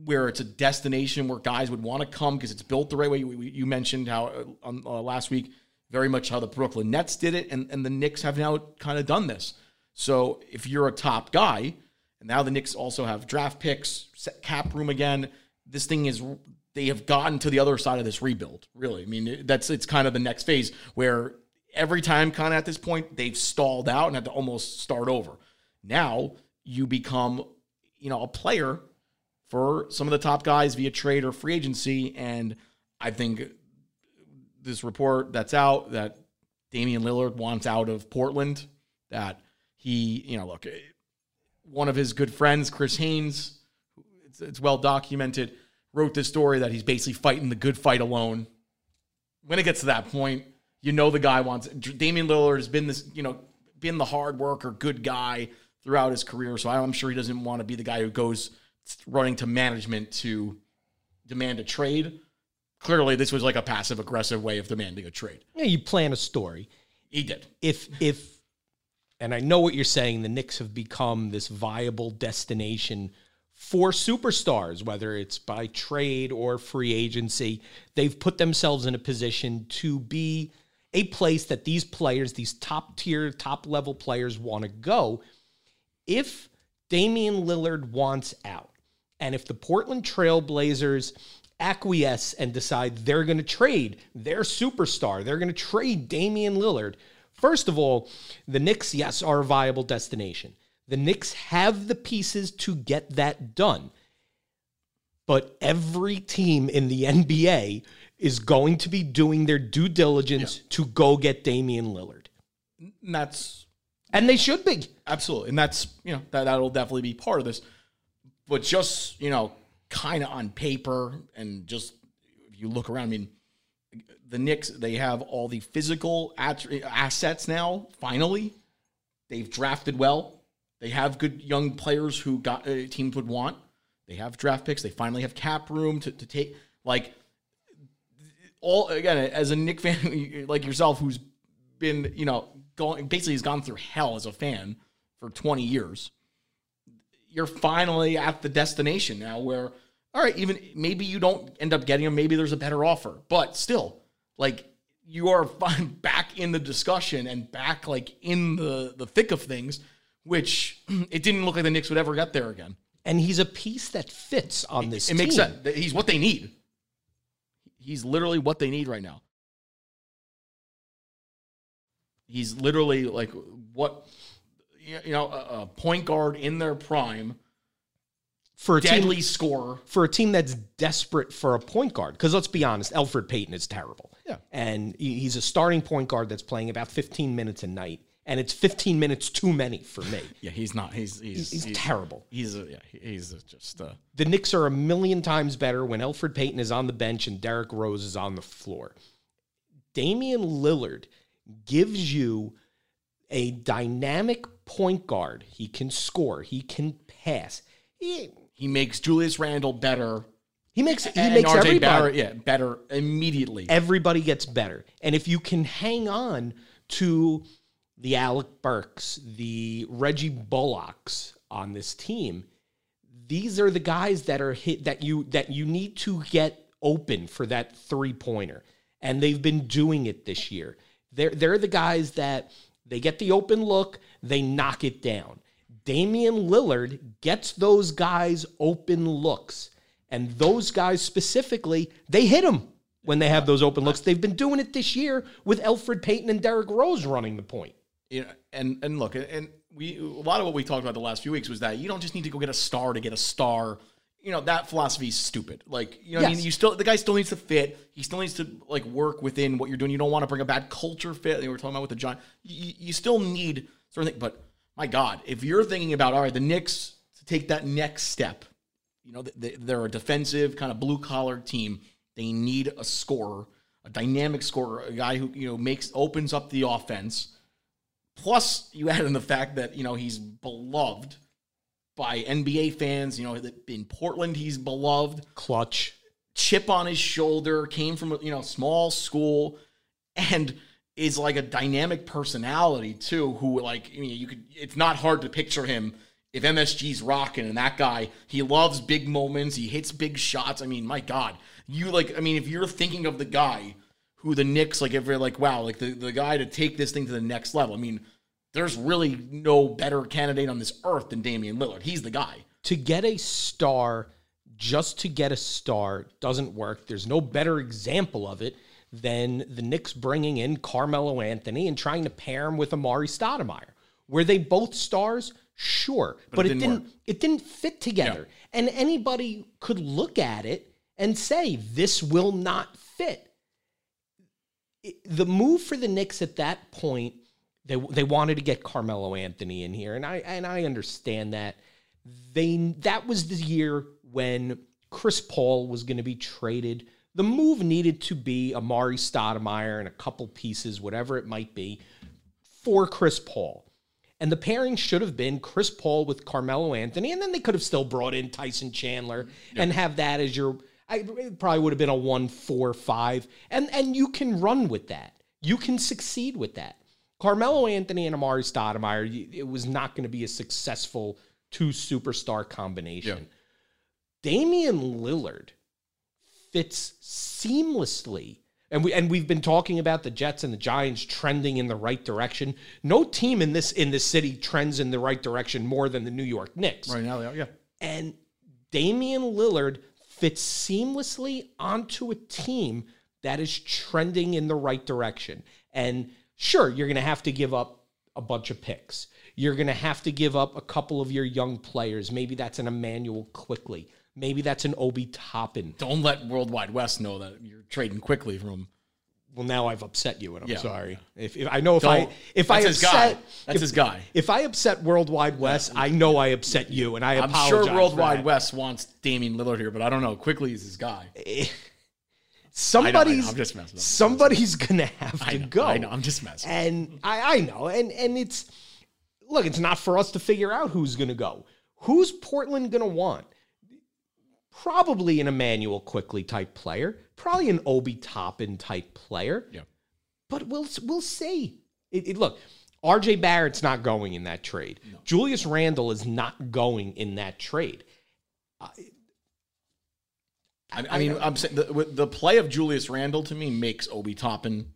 where it's a destination where guys would want to come because it's built the right way. You, you mentioned how uh, on, uh, last week, very much how the Brooklyn Nets did it, and, and the Knicks have now kind of done this. So if you're a top guy, and now the Knicks also have draft picks, cap room again, this thing is they have gotten to the other side of this rebuild. Really, I mean that's it's kind of the next phase where every time kind of at this point they've stalled out and had to almost start over. Now you become you know a player for some of the top guys via trade or free agency. And I think this report that's out that Damian Lillard wants out of Portland, that he, you know, look, one of his good friends, Chris Haynes, it's, it's well documented, wrote this story that he's basically fighting the good fight alone. When it gets to that point, you know the guy wants Damian Lillard has been this, you know, been the hard worker, good guy throughout his career. So I'm sure he doesn't want to be the guy who goes running to management to demand a trade. Clearly, this was like a passive aggressive way of demanding a trade. Yeah, you plan a story. He did. If if and I know what you're saying, the Knicks have become this viable destination for superstars, whether it's by trade or free agency. They've put themselves in a position to be a place that these players, these top tier, top level players want to go. If Damian Lillard wants out, and if the Portland Trailblazers acquiesce and decide they're going to trade their superstar, they're going to trade Damian Lillard, first of all, the Knicks, yes, are a viable destination. The Knicks have the pieces to get that done. But every team in the NBA is going to be doing their due diligence yeah. to go get Damian Lillard. That's and they should be. Absolutely. And that's, you know, that that'll definitely be part of this but just you know, kind of on paper and just if you look around, I mean, the Knicks they have all the physical assets now. Finally, they've drafted well. They have good young players who got uh, teams would want. They have draft picks. They finally have cap room to, to take like all again as a Knick fan like yourself who's been you know going basically has gone through hell as a fan for 20 years. You're finally at the destination now where all right even maybe you don't end up getting him, maybe there's a better offer but still like you are back in the discussion and back like in the the thick of things which it didn't look like the Knicks would ever get there again. And he's a piece that fits on this it, it makes sense. He's what they need. He's literally what they need right now he's literally like what you know, a, a point guard in their prime for a deadly team, scorer for a team that's desperate for a point guard. Because let's be honest, Elfrid Payton is terrible. Yeah, and he's a starting point guard that's playing about 15 minutes a night, and it's 15 minutes too many for me. yeah, he's not. He's he's, he's, he's terrible. He's a, yeah, he's a, just. Uh, the Knicks are a million times better when Elfrid Payton is on the bench and Derrick Rose is on the floor. Damian Lillard gives you a dynamic point guard. He can score. He can pass. He, he makes Julius Randle better. He makes he makes RJ everybody Barrett, yeah, better immediately. Everybody gets better. And if you can hang on to the Alec Burks, the Reggie Bullocks on this team, these are the guys that are hit that you that you need to get open for that three pointer. And they've been doing it this year. They're they're the guys that they get the open look, they knock it down. Damian Lillard gets those guys open looks. And those guys specifically, they hit him when they have those open looks. They've been doing it this year with Elfrid Payton and Derrick Rose running the point. Yeah, and and look, and we a lot of what we talked about the last few weeks was that you don't just need to go get a star to get a star you know that philosophy is stupid. Like you know, yes. I mean, you still the guy still needs to fit. He still needs to like work within what you're doing. You don't want to bring a bad culture fit. Like we were talking about with the John. You, you still need certain things. But my God, if you're thinking about all right, the Knicks to take that next step, you know, they, they're a defensive kind of blue collar team. They need a scorer, a dynamic scorer, a guy who you know makes opens up the offense. Plus, you add in the fact that you know he's beloved by NBA fans. You know, in Portland, he's beloved. Clutch. Chip on his shoulder, came from a you know small school, and is like a dynamic personality too. Who like you, know, you could. It's not hard to picture him if MSG's rocking and that guy, he loves big moments, he hits big shots. I mean, my God, you like, I mean, if you're thinking of the guy who the Knicks, like, if you're like, wow, like the, the guy to take this thing to the next level, I mean, there's really no better candidate on this earth than Damian Lillard. He's the guy. To get a star, just to get a star, doesn't work. There's no better example of it than the Knicks bringing in Carmelo Anthony and trying to pair him with Amar'e Stoudemire. Were they both stars? Sure, but, it it didn't didn't. It didn't fit together, and anybody could look at it and say this will not fit. It- the move for the Knicks at that point, they they wanted to get Carmelo Anthony in here, and I and I understand that. They that was the year when Chris Paul was going to be traded. The move needed to be Amar'e Stoudemire and a couple pieces, whatever it might be, for Chris Paul. And the pairing should have been Chris Paul with Carmelo Anthony, and then they could have still brought in Tyson Chandler and have that as your. I, it probably would have been a one four five, and and you can run with that. You can succeed with that. Carmelo Anthony and Amar'e Stoudemire, it was not going to be a successful two superstar combination. Damian Lillard fits seamlessly. And we and we've been talking about the Jets and the Giants trending in the right direction. No team in this in this city trends in the right direction more than the New York Knicks. Right now, they are, yeah. And Damian Lillard fits seamlessly onto a team that is trending in the right direction. And sure, you're going to have to give up a bunch of picks. You're going to have to give up a couple of your young players. Maybe that's an Immanuel Quickley. Maybe that's an Obi Toppin. Don't let Worldwide West know that you're trading quickly from. Well, now I've upset you, and I'm Yeah. sorry. If, if I know if I Don't. if I That's his upset guy. That's if, his guy. If I upset Worldwide West, I know I upset you, and I I'm apologize. sure Worldwide. West wants Damian Lillard here, but I don't know. Quickley is his guy. somebody's I'm just messing. somebody's gonna have I to know, go. I know. I'm just messing. and I, I know, and and it's look, it's not for us to figure out who's gonna go. Who's Portland gonna want? Probably an Immanuel Quickley type player, probably an Obi Toppin type player. Yeah. But we'll we'll see. It, it- look, R.J. Barrett's not going in that trade. Julius Randle is not going in that trade. I, I mean, I'm saying the, the play of Julius Randle to me makes Obi Toppin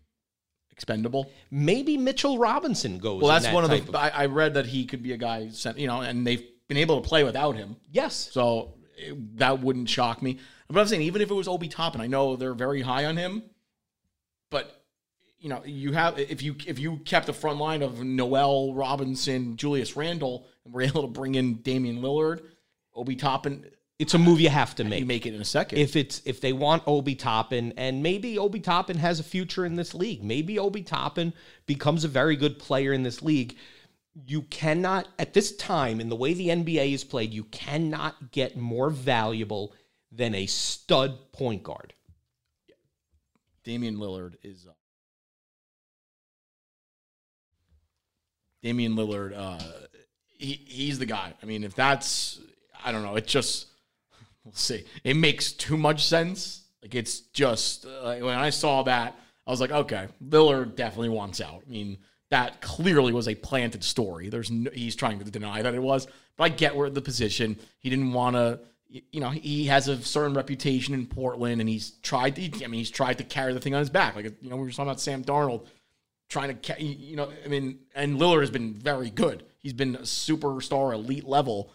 expendable. Maybe Mitchell Robinson goes. Well, that's that one of the. I, I read that he could be a guy, sent, you know, and they've been able to play without him. yes. So it, that wouldn't shock me. But I'm saying, even if it was Obi Toppin, I know they're very high on him, but you know, you have if you if you kept the front line of Noel Robinson, Julius Randle, and were able to bring in Damian Lillard, Obi Toppin, It's a move you have to make. you make it in a second. if it's if they want Obi Toppin, and maybe Obi Toppin has a future in this league. Maybe Obi Toppin becomes a very good player in this league. You cannot, at this time, in the way the NBA is played, you cannot get more valuable than a stud point guard. Damian Lillard is. Uh, Damian Lillard, uh, he he's the guy. I mean, if that's, I don't know. It just, we'll see. It makes too much sense. Like it's just uh, when I saw that, I was like, okay, Lillard definitely wants out. I mean, that clearly was a planted story. There's no, he's trying to deny that it was, but I get where the position. He didn't want to. You know, he has a certain reputation in Portland, and he's tried. To, I mean, he's tried to carry the thing on his back. Like you know, we were talking about Sam Darnold trying to, you know, I mean, and Lillard has been very good. He's been a superstar, elite level.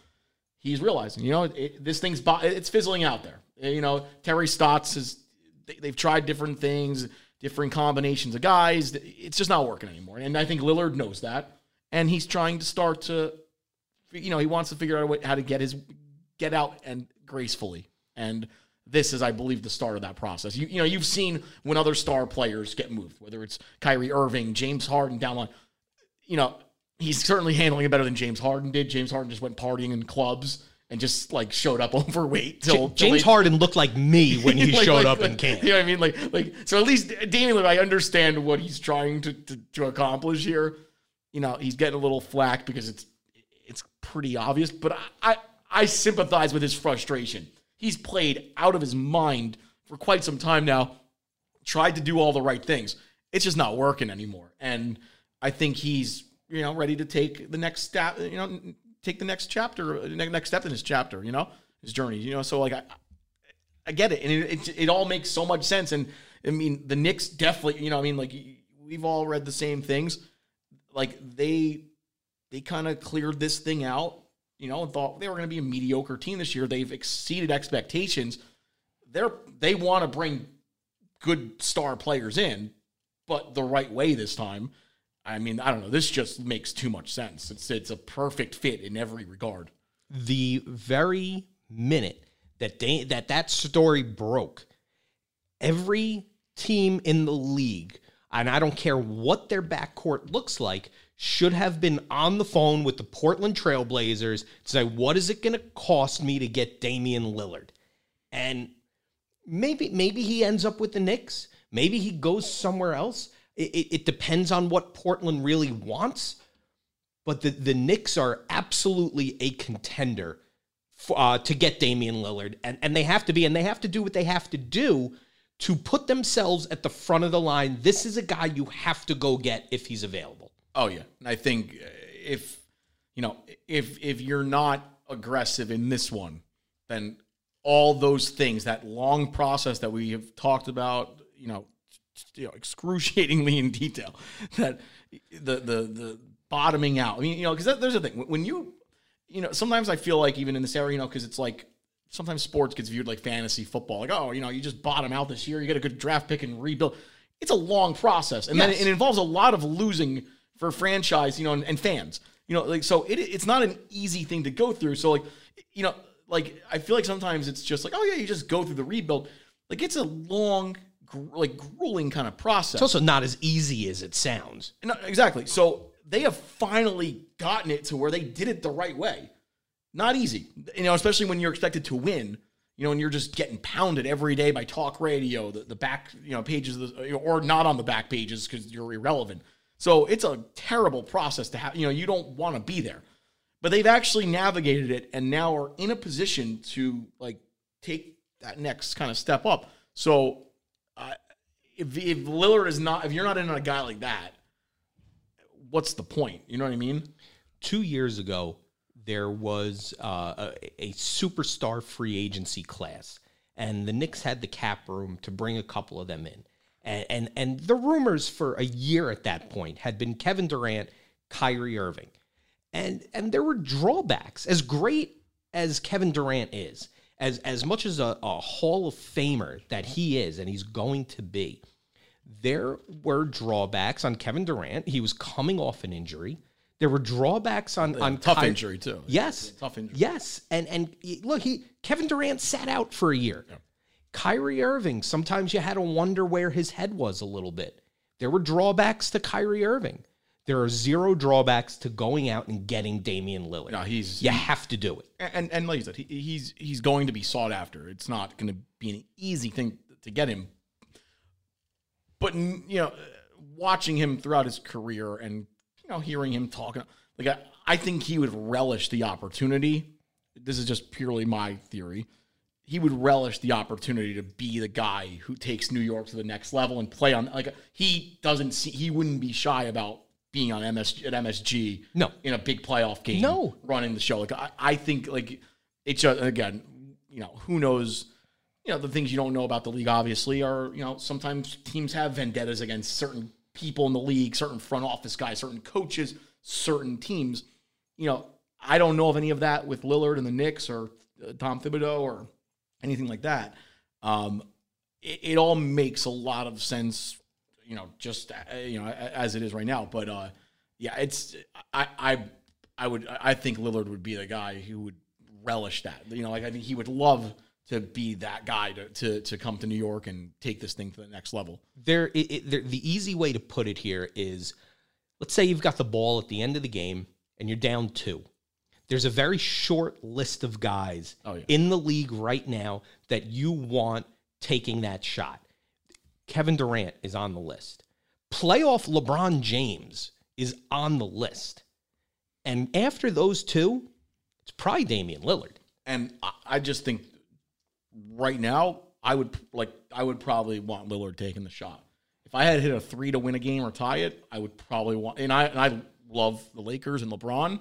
He's realizing, you know, it, this thing's it's fizzling out there. You know, Terry Stotts has they, they've tried different things, different combinations of guys. It's just not working anymore. And I think Lillard knows that, and he's trying to start to, you know, he wants to figure out way, how to get his get out and gracefully. And this is, I believe, the start of that process. You, you know, you've seen when other star players get moved, whether it's Kyrie Irving, James Harden down line. You know, he's certainly handling it better than James Harden did. James Harden just went partying in clubs and just like showed up overweight till, till James they- Harden looked like me when he Like- showed like- up in like- camp. You know what I mean? Like, like so at least Damian Lillard, I understand what he's trying to, to to accomplish here. You know, he's getting a little flack because it's it's pretty obvious, but I I, I sympathize with his frustration. He's played out of his mind for quite some time now, tried to do all the right things. It's just not working anymore. And I think he's, you know, ready to take the next step, you know, take the next chapter, next step in his chapter. You know, his journey. You know, so like I, I get it, and it, it, it all makes so much sense. And I mean, the Knicks definitely. You know, I mean, like we've all read the same things. Like they they kind of cleared this thing out. You know, and thought they were going to be a mediocre team this year. They've exceeded expectations. They're they want to bring good star players in, but the right way this time. I mean, I don't know. This just makes too much sense. It's it's a perfect fit in every regard. the very minute that they, that that story broke, every team in the league, and I don't care what their backcourt looks like, should have been on the phone with the Portland Trailblazers to say, what is it going to cost me to get Damian Lillard? And maybe maybe he ends up with the Knicks. Maybe he goes somewhere else. It, it, depends on what Portland really wants. But the, the Knicks are absolutely a contender for, uh, to get Damian Lillard. And, and they have to be, and they have to do what they have to do to put themselves at the front of the line. This is a guy you have to go get if he's available. Oh yeah, and I think uh, if you know if if you're not aggressive in this one, then all those things, that long process that we have talked about, you know, you know, excruciatingly in detail, that the the the bottoming out. I mean, you know, because there's a thing when you, you know, sometimes I feel like even in this area, you know, because it's like sometimes sports gets viewed like fantasy football, like oh, you know, you just bottom out this year, you get a good draft pick and rebuild. It's a long process, and then Yes. it involves a lot of losing for franchise, you know, and, and fans. You know, like so it, it's not an easy thing to go through. So like, you know, like I feel like sometimes it's just like, oh yeah, you just go through the rebuild. Like it's a long, like grueling kind of process. It's also not as easy as it sounds. No, exactly. So they have finally gotten it to where they did it the right way. Not easy, you know, especially when you're expected to win. You know, and you're just getting pounded every day by talk radio, the, the back, you know, pages, of the, or not on the back pages because you're irrelevant. So it's a terrible process to have. You know, you don't want to be there, but they've actually navigated it and now are in a position to like take that next kind of step up. So if, if Lillard is not, if you're not in on a guy like that, what's the point? You know what I mean? two years ago, there was uh, a, a superstar free agency class, and the Knicks had the cap room to bring a couple of them in. And, and and the rumors for a year at that point had been Kevin Durant, Kyrie Irving, and and there were drawbacks. As great as Kevin Durant is, as as much as a, a Hall of Famer that he is, and he's going to be, there were drawbacks on Kevin Durant. He was coming off an injury. There were drawbacks on on Tough Ky- injury too. Yes, Tough injury. Yes, and and look, he Kevin Durant sat out for a year. Kyrie Irving, sometimes you had to wonder where his head was a little bit. There were drawbacks to Kyrie Irving. There are zero drawbacks to going out and getting Damian Lillard. No, he's you have to do it. and and like you said, he, he's he's going to be sought after. It's not going to be an easy thing to get him. But you know, watching him throughout his career and you know hearing him talking, like I, I think he would relish the opportunity. This is just purely my theory. He would relish the opportunity to be the guy who takes New York to the next level and play on. Like he doesn't see, he wouldn't be shy about being on MS at MSG. No. in a big playoff game. No. running the show. Like I, I think like it's just again, you know, who knows. You know, the things you don't know about the league obviously are, you know, sometimes teams have vendettas against certain people in the league, certain front office guys, certain coaches, certain teams. You know, I don't know of any of that with Lillard and the Knicks or uh, Tom Thibodeau or anything like that. Um, it, it all makes a lot of sense, you know, just uh, you know as it is right now. But uh, yeah, it's I I I would I think Lillard would be the guy who would relish that. You know, like I think he would love to be that guy to to, to come to New York and take this thing to the next level. there, it, it, there the easy way to put it here is let's say you've got the ball at the end of the game and you're down two there's a very short list of guys Oh, yeah. in the league right now that you want taking that shot kevin durant is on the list playoff lebron james is on the list and after those two it's probably damian lillard And I, just think right now I would like I would probably want Lillard taking the shot. If I had hit a three to win a game or tie it, I would probably want. And I and I love the Lakers and LeBron.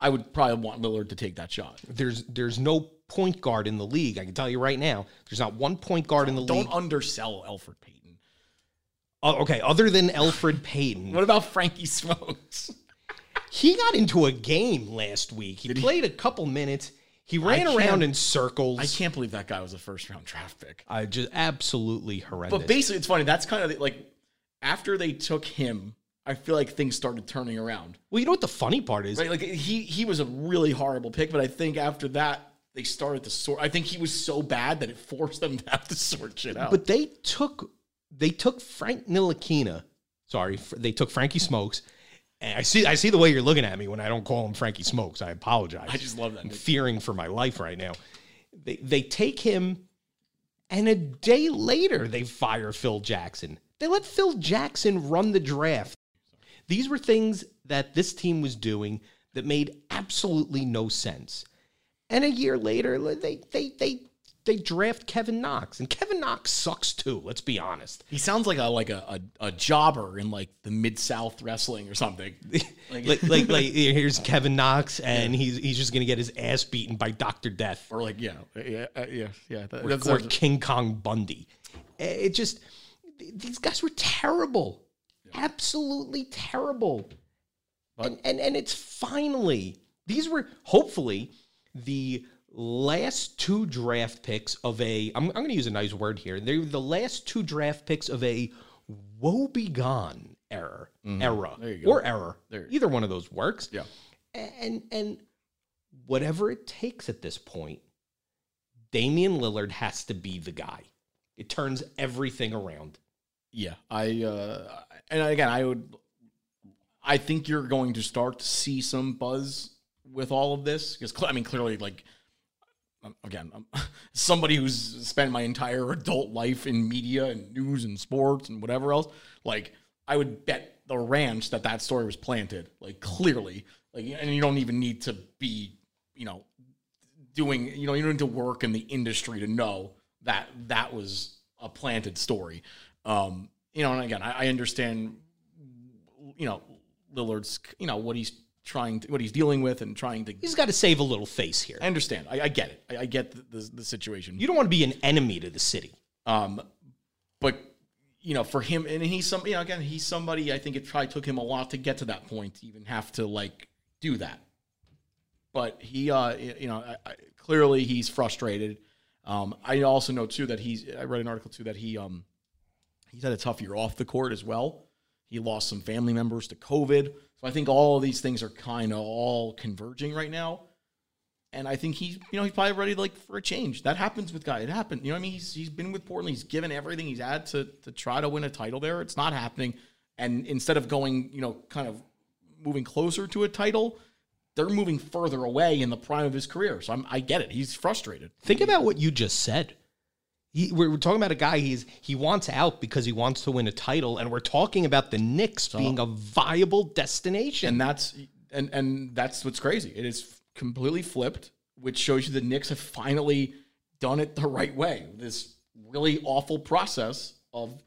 I would probably want Lillard to take that shot. There's there's no point guard in the league. I can tell you right now. There's not one point guard in the league. Don't undersell Elfrid Payton. Oh, okay, other than Elfrid Payton, What about Frankie Smokes? he got into a game last week. He played a couple minutes. He ran around in circles. I can't believe that guy was a first round draft pick. I just absolutely horrendous. But basically, it's funny. That's kind of the- like after they took him, I feel like things started turning around. well, you know what the funny part is? Right? Like he he was a really horrible pick, but I think after that they started to sort. I think he was so bad that it forced them to have to sort shit out. But they took they took Frank Ntilikina. Sorry, they took Frankie Smokes. And I see I see the way you're looking at me when I don't call him Frankie Smokes. I apologize. I just love that. I'm fearing for my life right now. They they take him, and a day later they fire Phil Jackson. They let Phil Jackson run the draft. These were things that this team was doing that made absolutely no sense. And a year later, they they they they draft Kevin Knox, and Kevin Knox sucks too. Let's be honest. He sounds like a like a, a, a jobber in like the mid South wrestling or something. Like, Like like like here's Kevin Knox, and he's he's just gonna get his ass beaten by Doctor Death. or like yeah, yeah, uh, yeah, yeah. That, or, that's or King Kong Bundy. Eh, It just these guys were terrible, absolutely terrible. and, and and it's finally these were hopefully the last two draft picks of a. I'm, I'm going to use a nice word here. They were the last two draft picks of a woebegone era, era, Mm-hmm. Go. or error. There. Either one of those works yeah. and and whatever it takes at this point, Damian Lillard has to be the guy. It turns everything around. Yeah, I uh and again, I would I think you're going to start to see some buzz with all of this because I mean clearly like again, I'm somebody who's spent my entire adult life in media and news and sports and whatever else, like I would bet the ranch that that story was planted, like clearly, like and you don't even need to be, you know, doing, you know, you don't need to work in the industry to know that that was a planted story. Um, you know, and again, I, I understand, you know, Lillard's, you know, what he's trying to, what he's dealing with and trying to. He's got to save a little face here. I understand. I, I get it. I, I get the, the, the situation. You don't want to be an enemy to the city. Um, but you know, for him, and he's some, you know, again, he's somebody. I think it probably took him a lot to get to that point, to even have to like do that. But he, uh, you know, I, I, clearly he's frustrated. Um, I also know too that he's. I read an article too that he, um, he's had a tough year off the court as well. He lost some family members to COVID, I think all of these things are kind of all converging right now. And I think he's, you know, he's probably ready like for a change. That happens with guys. It happened. You know I mean? He's he's been with Portland. He's given everything he's had to to try to win a title there. It's not happening. And instead of going, you know, kind of moving closer to a title, they're moving further away in the prime of his career. So I'm, I get it. He's frustrated. Think about what you just said. He, we're, we're talking about a guy he's he wants out because he wants to win a title, and we're talking about the Knicks being a viable destination. and that's and and that's what's crazy. It is completely flipped, which shows you the Knicks have finally done it the right way. This really awful process of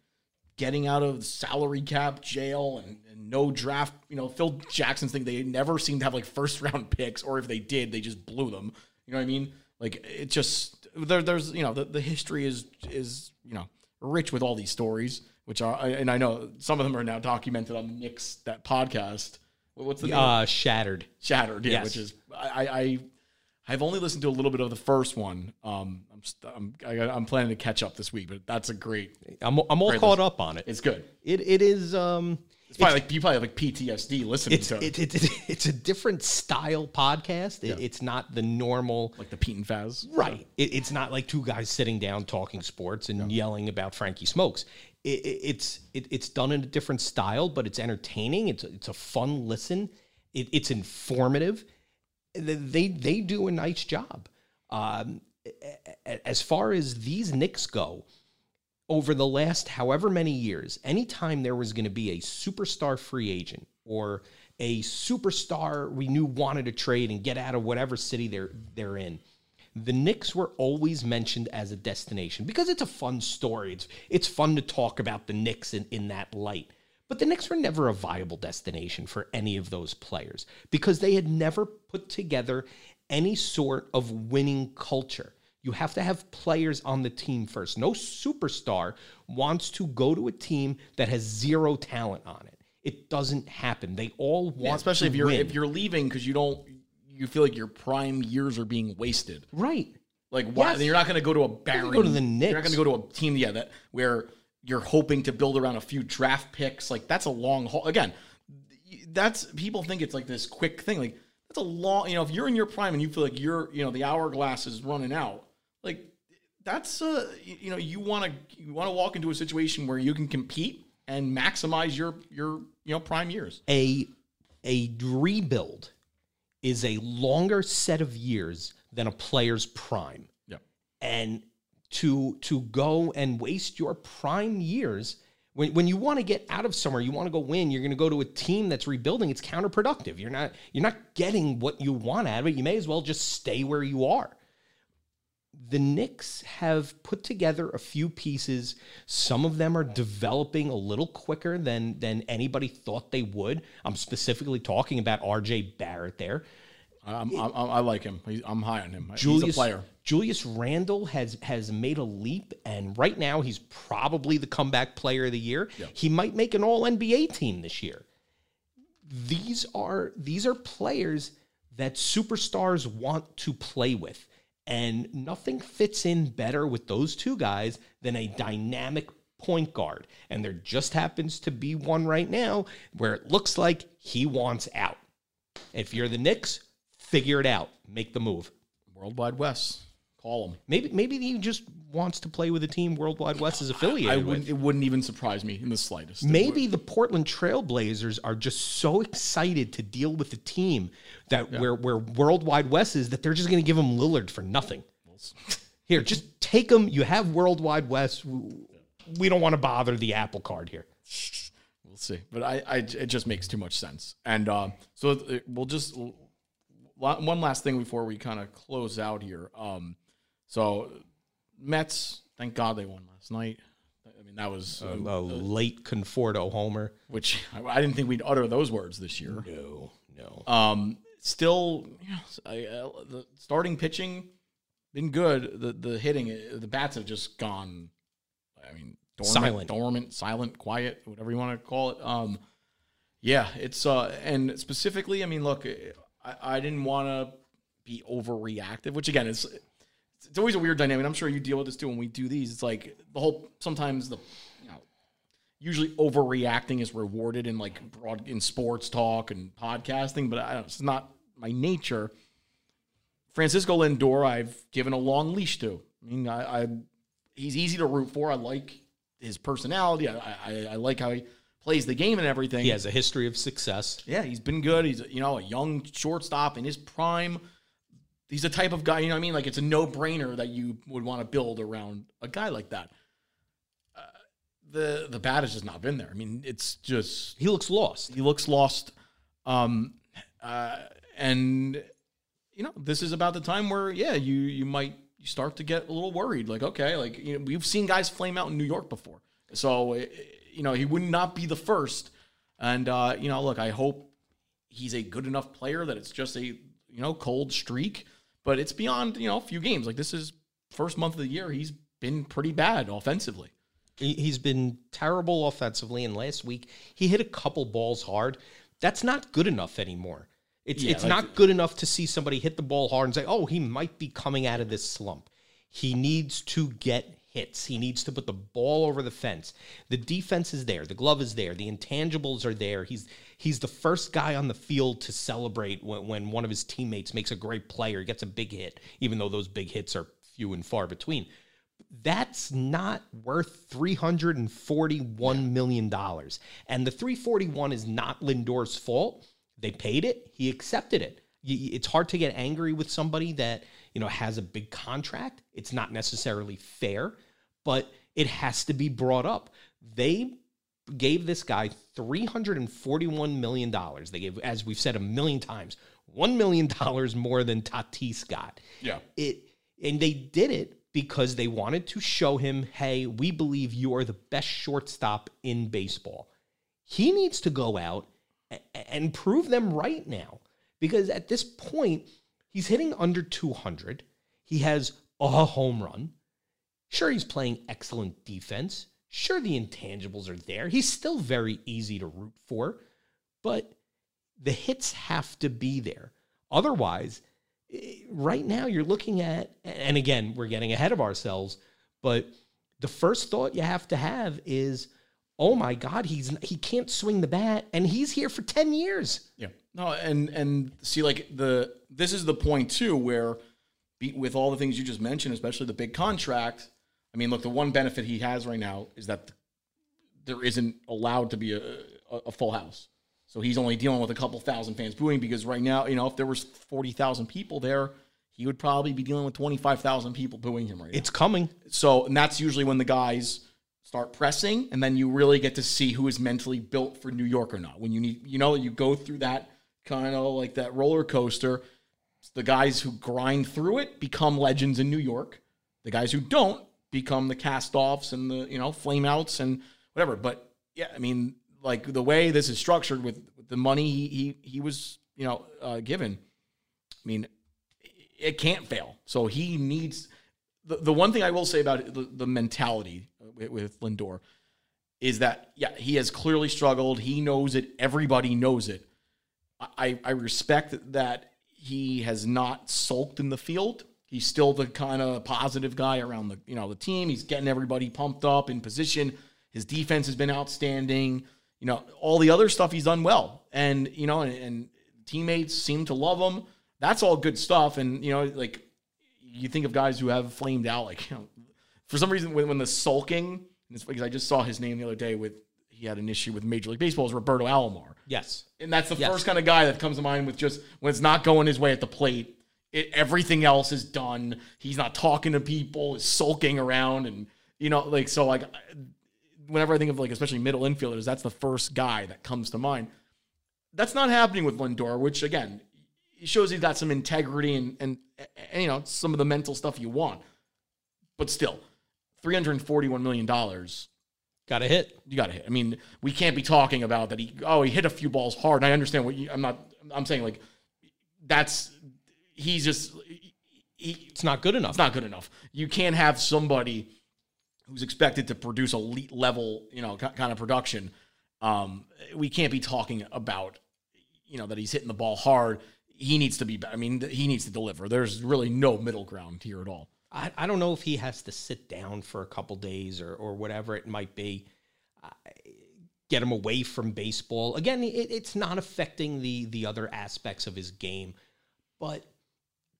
getting out of salary cap jail and, and no draft. You know, Phil Jackson's thing. They never seem to have like first round picks, or if they did, they just blew them. You know what I mean? Like it just there, there's you know the, the history is is you know rich with all these stories, which are and I know some of them are now documented on the Knicks that podcast. What's the name? uh, shattered. Shattered, yeah, Yes. which is I, I I've only listened to a little bit of the first one. Um, I'm st- I'm I, I'm planning to catch up this week, but that's a great. I'm, I'm all caught up on it. It's good. It it is um It's probably like you probably have like PTSD listening it's to it, it, it, it's a different style podcast. It, It's not the normal like the Pete and Faz. right. It, it's not like two guys sitting down talking sports and yelling about Frankie Smokes. It, it, it's it, it's done in a different style, but it's entertaining. It's it's a fun listen. It, it's informative. They they do a nice job. Um, as far as these Knicks go, over the last however many years, anytime there was going to be a superstar free agent or a superstar we knew wanted to trade and get out of whatever city they're they're in, the Knicks were always mentioned as a destination because it's a fun story. It's it's fun to talk about the Knicks in, in that light. But the Knicks were never a viable destination for any of those players because they had never put together any sort of winning culture. You have to have players on the team first. No superstar wants to go to a team that has zero talent on it. It doesn't happen. They all want, Yeah, especially to if you're win. if you're leaving because you don't you feel like your prime years are being wasted. right. Like why Yes. you're not going to go to a Barry. go to the Knicks. You're not going to go to a team yeah that where you're hoping to build around a few draft picks. Like that's a long haul. Again, that's people think it's like this quick thing. Like that's a long. You know, if you're in your prime and you feel like you're you know the hourglass is running out. Like that's uh you know you want to you want to walk into a situation where you can compete and maximize your your you know prime years. a a rebuild is a longer set of years than a player's prime. Yep. And to to go and waste your prime years when, when you want to get out of somewhere, you want to go win, you're going to go to a team that's rebuilding, it's counterproductive. You're not you're not getting what you want out of it. You may as well just stay where you are the Knicks have put together a few pieces. Some of them are developing a little quicker than than anybody thought they would. I'm specifically talking about R.J. Barrett there. I'm, I'm, I like him. I'm high on him. Julius, He's a player. Julius Randle has has made a leap, and right now he's probably the comeback player of the year. He might make an All NBA team this year. These are these are players that superstars want to play with, and nothing fits in better with those two guys than a dynamic point guard. And there just happens to be one right now where it looks like he wants out. If you're the Knicks, figure it out, make the move. Worldwide West. Call him. Maybe maybe he just wants to play with a team Worldwide West is affiliated I with. wouldn't. It wouldn't even surprise me in the slightest. Maybe the Portland Trailblazers are just so excited to deal with the team that where where Worldwide West is that they're just going to give him Lillard for nothing. Here, just take him. You have Worldwide West. We don't want to bother the Apple Card here. We'll see. But I, I, it just makes too much sense. And uh, so we'll just one last thing before we kind of close out here. Um, so Mets, thank God they won last night. I mean, that was uh, A late Conforto homer. which I, I didn't think we'd utter those words this year. No, no. Um, still, you know, I, uh, the starting pitching been good. The the hitting, uh, the bats have just gone. I mean, dormant, Silent. dormant, silent, quiet, whatever you want to call it. Um, yeah, it's uh, and specifically, I mean, look, I, I didn't want to be overreactive, which again is it's always a weird dynamic. I'm sure you deal with this too when we do these. It's like the whole sometimes the you know usually overreacting is rewarded in like broad in sports talk and podcasting, but I don't, it's not my nature. Francisco Lindor, I've given a long leash to. I mean, I, I he's easy to root for. I like his personality. I, I, I like how he plays the game and everything. He has a history of success. Yeah, he's been good. He's you know a young shortstop in his prime. He's the type of guy, you know what I mean? Like it's a no-brainer that you would want to build around a guy like that. Uh, the the bat has just not been there. I mean, it's just He looks lost. he looks lost. Um uh and you know, this is about the time where yeah, you you might start to get a little worried like okay, like you know, we've seen guys flame out in New York before. So eh, you know, he would not be the first. And uh you know, look, I hope he's a good enough player that it's just a you know, cold streak, but it's beyond, you know, a few games. Like this is first month of the year, he's been pretty bad offensively. He- He's been terrible offensively, and last week he hit a couple balls hard. That's not good enough anymore. It's Yeah, it's like- not good enough to see somebody hit the ball hard and say, "Oh, he might be coming out of this slump." He needs to get hits. He needs to put the ball over the fence. The defense is there. The glove is there. The intangibles are there. He's he's the first guy on the field to celebrate when, when one of his teammates makes a great play or gets a big hit, even though those big hits are few and far between that's not worth $341 million. And the 341 is not Lindor's fault. They paid it, he accepted it. It's hard to get angry with somebody that, you know, has a big contract. It's not necessarily fair, but it has to be brought up. They gave this guy $341 million. They gave, as we've said a million times, $1 million more than Tatis got Yeah. it and they did it because they wanted to show him hey we believe you are the best shortstop in baseball He needs to go out and prove them right now because at this point, he's hitting under 200. He has a home run. Sure, he's playing excellent defense. Sure, the intangibles are there. He's still very easy to root for, but the hits have to be there. Otherwise, eh, right now you're looking at, and again, we're getting ahead of ourselves, but the first thought you have to have is, oh my God, he's he can't swing the bat, and he's here for 10 years. Yeah. No, and and see, like the this is the point too, where with all the things you just mentioned, especially the big contract. I mean, look, the one benefit he has right now is that there isn't allowed to be a, a, a full house. So he's only dealing with a couple thousand fans booing because right now, you know, if there was forty thousand people there, he would probably be dealing with twenty five thousand people booing him right now. It's coming. So, and that's usually when the guys start pressing, and then you really get to see who is mentally built for New York or not. When you need, you know, you go through that kind of like that roller coaster. The guys who grind through it become legends in New York. The guys who don't become the cast offs and the, you know, flame outs and whatever. But yeah, I mean, like the way this is structured with, with the money he, he, he was, you know, uh, given, I mean, it can't fail. So he needs the, the one thing I will say about it, the, the mentality with, with Lindor is that yeah he has clearly struggled. He knows it. Everybody knows it. I I respect that he has not sulked in the field. He's still the kind of positive guy around the you know the team. He's getting everybody pumped up in position. His defense has been outstanding. You know all the other stuff he's done well, and you know and, and teammates seem to love him. That's all good stuff. And you know like you think of guys who have flamed out, like you know, for some reason when, when the sulking, it's because I just saw his name the other day with he had an issue with Major League Baseball is Roberto Alomar, Yes. and that's the Yes. first kind of guy that comes to mind with just when it's not going his way at the plate, it, everything else is done. He's not talking to people, is sulking around, and you know, like so, like whenever I think of like especially middle infielders, that's the first guy that comes to mind. That's not happening with Lindor, which again shows he's got some integrity and, and and you know some of the mental stuff you want. But still, three hundred forty-one million dollars Got a hit. you got to hit. I mean, we can't be talking about that. He oh he hit a few balls hard. And I understand what you, I'm not. I'm saying like that's he's just he, It's not good enough. it's not good enough. You can't have somebody who's expected to produce elite level, you know, kind of production. Um, we can't be talking about, you know, that he's hitting the ball hard. He needs to be. I mean, he needs to deliver. There's really no middle ground here at all. I, I don't know if he has to sit down for a couple days or, or whatever it might be. Uh, get him away from baseball. Again, it, it's not affecting the the other aspects of his game, but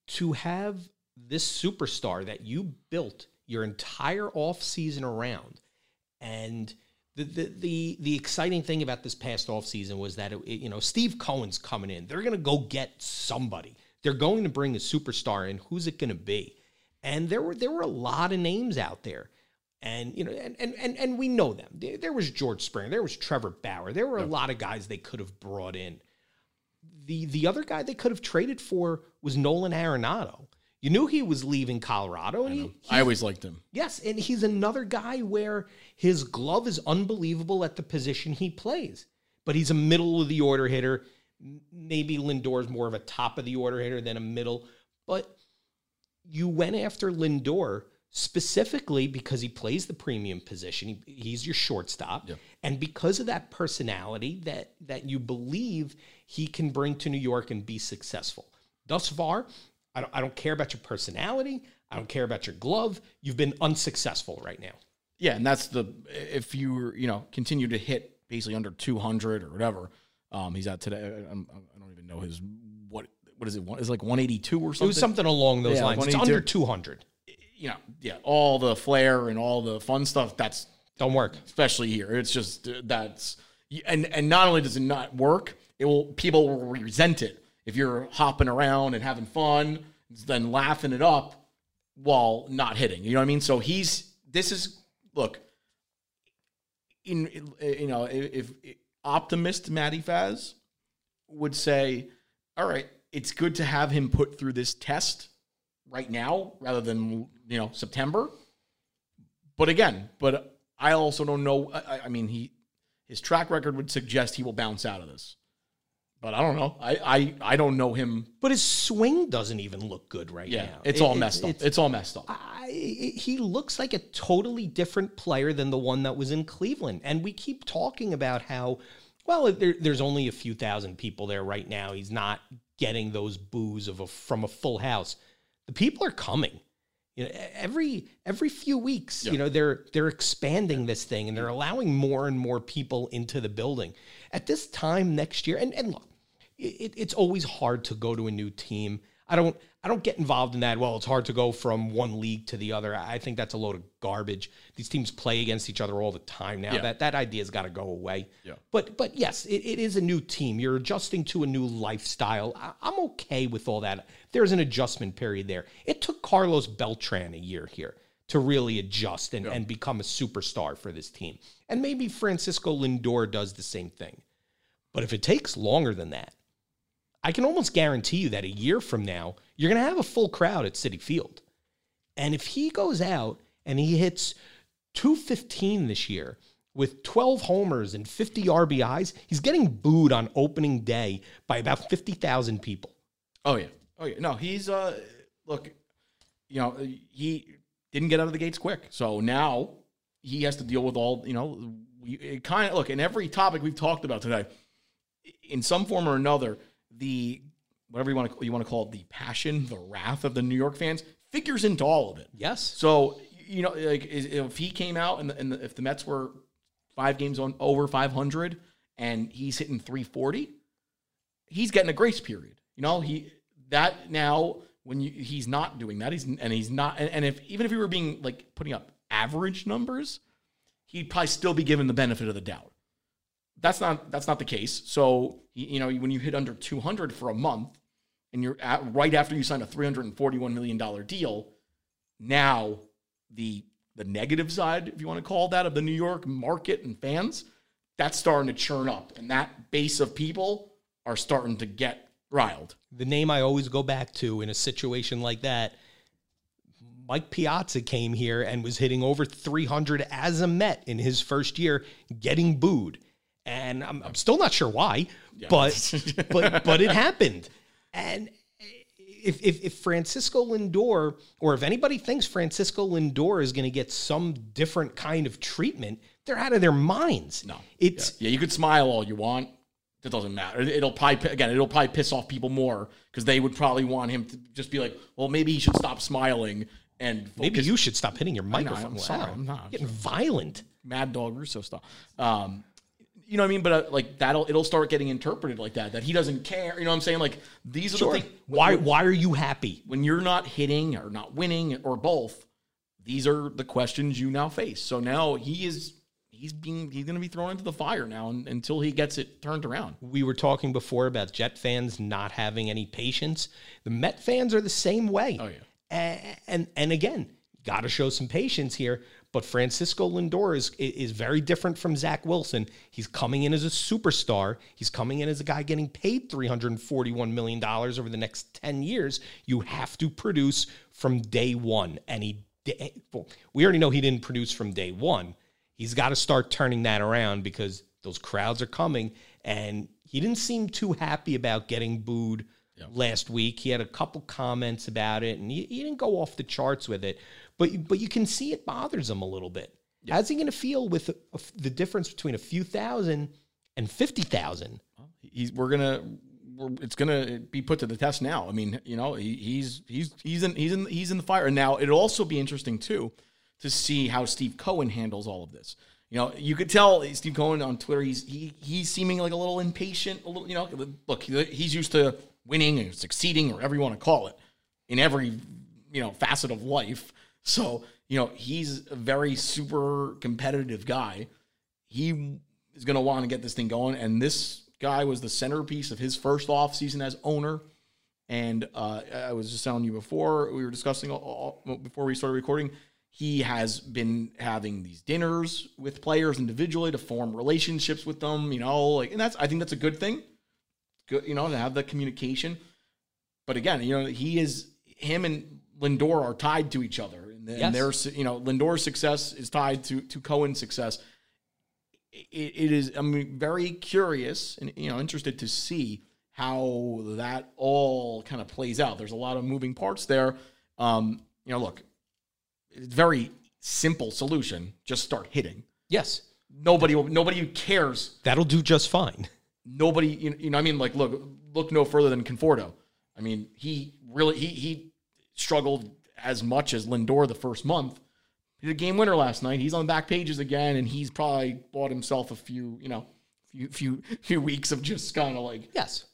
to have this superstar that you built your entire offseason around and the, the the the exciting thing about this past offseason was that it, it- you know Steve Cohen's coming in. They're going to go get somebody. They're going to bring a superstar in. Who's it going to be? And there were there were a lot of names out there. And you know, and and and, and we know them. There, there was George Springer, there was Trevor Bauer. There were a lot of guys they could have brought in. The the other guy they could have traded for was Nolan Arenado. You knew he was leaving Colorado, and he, I always liked him. Yes, and he's another guy where his glove is unbelievable at the position he plays. But he's a middle of the order hitter. Maybe Lindor's more of a top of the order hitter than a middle. But you went after Lindor specifically because he plays the premium position. He, he's your shortstop. And because of that personality that that you believe he can bring to New York and be successful. Thus far, I don't, I don't care about your personality. I don't care about your glove. You've been unsuccessful right now. Yeah, and that's the if you you know continue to hit basically under 200 or whatever. Um, he's at today. I, I'm- I don't even know his what what is it? One is like 182 or something. It was something along those Yeah, lines. It's under 200. you know, yeah, all the flair and all the fun stuff. That's Don't work. especially here. It's just uh, that's and and not only does it not work, it will people will resent it if you're hopping around and having fun, then laughing it up while not hitting. You know what I mean? So he's this is look in you know if, if optimist Matty Faz would say, all right, it's good to have him put through this test right now rather than you know September. But again, but I also don't know. I, I mean, he his track record would suggest he will bounce out of this. But I don't know. I I, I don't know him. But his swing doesn't even look good right Yeah, now. it's It- all messed up. it's- It's, all messed up. I, he looks like a totally different player than the one that was in Cleveland. And we keep talking about how, well, there, there's only a few thousand people there right now. He's not getting those boos of a, from a full house. The people are coming. You know, every every few weeks, you know, they're they're expanding this thing and they're allowing more and more people into the building. At this time next year, and, and look, it, it's always hard to go to a new team. I don't I don't get involved in that. Well, it's hard to go from one league to the other. I think that's a load of garbage. These teams play against each other all the time now. Yeah. That that idea's got to go away. Yeah. But but yes, it, it is a new team. You're adjusting to a new lifestyle. I, I'm okay with all that. There's an adjustment period there. It took Carlos Beltran a year here to really adjust and, and become a superstar for this team. And maybe Francisco Lindor does the same thing. But if it takes longer than that, I can almost guarantee you that a year from now, you're going to have a full crowd at Citi Field. And if he goes out and he hits 215 this year with 12 homers and 50 RBIs, he's getting booed on opening day by about 50,000 people. Oh yeah. Oh yeah. No, he's uh look, you know, he didn't get out of the gates quick. So now he has to deal with all, you know, we kind of look, in every topic we've talked about today, in some form or another, the whatever you want to you want to call it, the passion, the wrath of the New York fans figures into all of it. Yes. So you know, like if he came out and, the, and the, if the Mets were five games on over 500 and he's hitting 340, he's getting a grace period. You know, he that now when you he's not doing that, he's and he's not, and, and if even if he were being like putting up average numbers, he'd probably still be given the benefit of the doubt. That's not that's not the case. So you know when you hit under 200 for a month, and you're at, right after you sign a 341 million dollar deal, now the the negative side, if you want to call that, of the New York market and fans, that's starting to churn up, and that base of people are starting to get riled. The name I always go back to in a situation like that, Mike Piazza came here and was hitting over 300 as a Met in his first year, getting booed. And I'm, I'm still not sure why, but but but it happened. And if, if if Francisco Lindor, or if anybody thinks Francisco Lindor is going to get some different kind of treatment, they're out of their minds. No, it's yeah, you could smile all you want. It doesn't matter. It- It'll probably again, it'll probably piss off people more because they would probably want him to just be like, well, maybe he should stop smiling and maybe you should stop hitting your microphone. I'm Wow. sorry, I'm not. getting violent. Mad Dog Russo stuff. Um, you know what I mean? But uh, like that'll it'll start getting interpreted like that. That he doesn't care. You know what I'm saying? Like these are Sure. the things. Why why are you happy? when you're not hitting or not winning or both, these are the questions you now face. So now he is he's being he's going to be thrown into the fire now un- until he gets it turned around. We were talking before about Jet fans not having any patience. The Met fans are the same way. Oh, yeah. A- And and again, got to show some patience here. But Francisco Lindor is is very different from Zach Wilson. He's coming in as a superstar. He's coming in as a guy getting paid three hundred and forty one million dollars over the next ten years. You have to produce from day one, and he. Eh, well, We already know he didn't produce from day one. He's got to start turning that around because those crowds are coming. And he didn't seem too happy about getting booed last week. He had a couple comments about it, and he, he didn't go off the charts with it. But but you can see it bothers him a little bit. How's he going to feel with a- a- the difference between a few thousand and fifty thousand? He's we're gonna we're, it's gonna be put to the test now. I mean, you know, he, he's he's he's in he's in he's in the fire. And now it'll also be interesting too to see how Steve Cohen handles all of this. You know, you could tell Steve Cohen on Twitter. He's he he's seeming like a little impatient. A little, you know, look, he's used to winning and succeeding, or whatever you want to call it, in every you know facet of life. So you know, he's a very super competitive guy. He is going to want to get this thing going, and this guy was the centerpiece of his first off season as owner. And uh, I was just telling you before we were discussing all, all- before we started recording. He has been having these dinners with players individually to form relationships with them. You know, like, and that's I think that's a good thing. Good, you know, to have that communication. But again, you know, he is him and Lindor are tied to each other, and, Yes. their you know Lindor's success is tied to to Cohen's success. it, it is. I'm very curious and you know interested to see how that all kind of plays out. There's a lot of moving parts there. Um, you know, look, it's very simple solution. Just start hitting. Yes, Nobody, will- nobody cares. that'll do just fine. Nobody, you know, you know, I mean, like, look, look no further than Conforto. I mean, he really he he struggled as much as Lindor the first month. He did a game winner last night. He's on the back pages again, and he's probably bought himself a few, you know, few few few weeks of just kind of like Yes,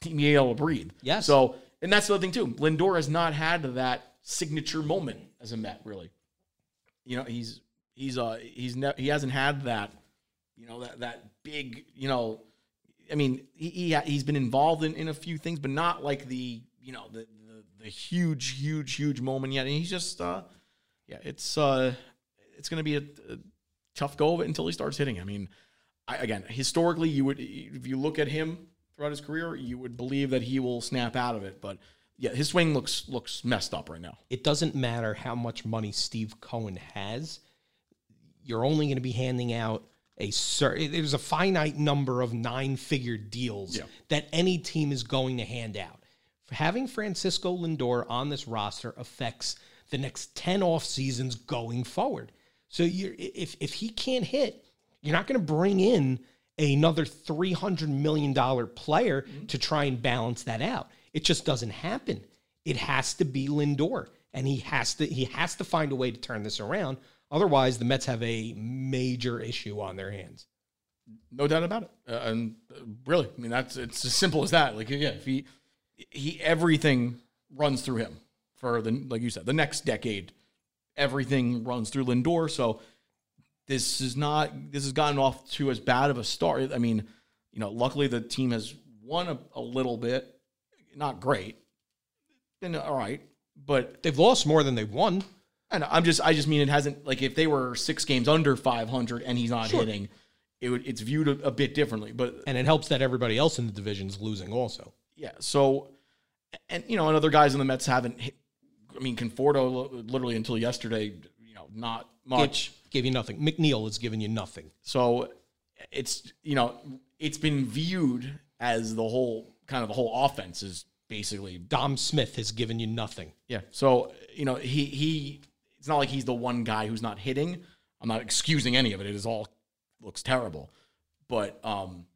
being able to breathe. Yes. So, and that's the other thing too. Lindor has not had that signature moment as a Met, really. You know, he's he's uh he's ne- he hasn't had that, you know, that that big, you know, I mean, he, he ha- he's been involved in, in a few things, but not like the you know the the huge huge huge moment yet. And he's just uh yeah, it's uh it's gonna be a, a tough go of it until he starts hitting. I mean, I, again, historically, you would if you look at him throughout his career, you would believe that he will snap out of it. But yeah, his swing looks looks messed up right now. it doesn't matter how much money Steve Cohen has. You're only going to be handing out a certain. There's a finite number of nine-figure deals Yeah. that any team is going to hand out. Having Francisco Lindor on this roster affects the next ten off seasons going forward. So you're, if if he can't hit, you're not going to bring in another three hundred million dollar player to try and balance that out. It just doesn't happen. It has to be Lindor, and he has to he has to find a way to turn this around. Otherwise, the Mets have a major issue on their hands. No doubt about it. Uh, and uh, really, I mean, that's it's as simple as that. Like, yeah, if he he everything runs through him for the like you said, the next decade, everything runs through Lindor. So this is not this has gotten off to as bad of a start. I mean, you know, luckily the team has won a, a little bit, not great, been all right, but They've lost more than they've won. and I'm just I just mean it hasn't like if they were six games under 500 and he's not hitting, it would it's viewed a, a bit differently. But And it helps that everybody else in the division is losing also. Yeah, so and you know, and other guys in the Mets haven't hit. I mean, Conforto literally until yesterday, you know, not much. Gave you nothing. McNeil has given you nothing. So it's you know, it's been viewed as the whole kind of the whole offense is basically Dom Smith has given you nothing. Yeah. So, you know, he he it's not like he's the one guy who's not hitting. I'm not excusing any of it. It is all looks terrible. But um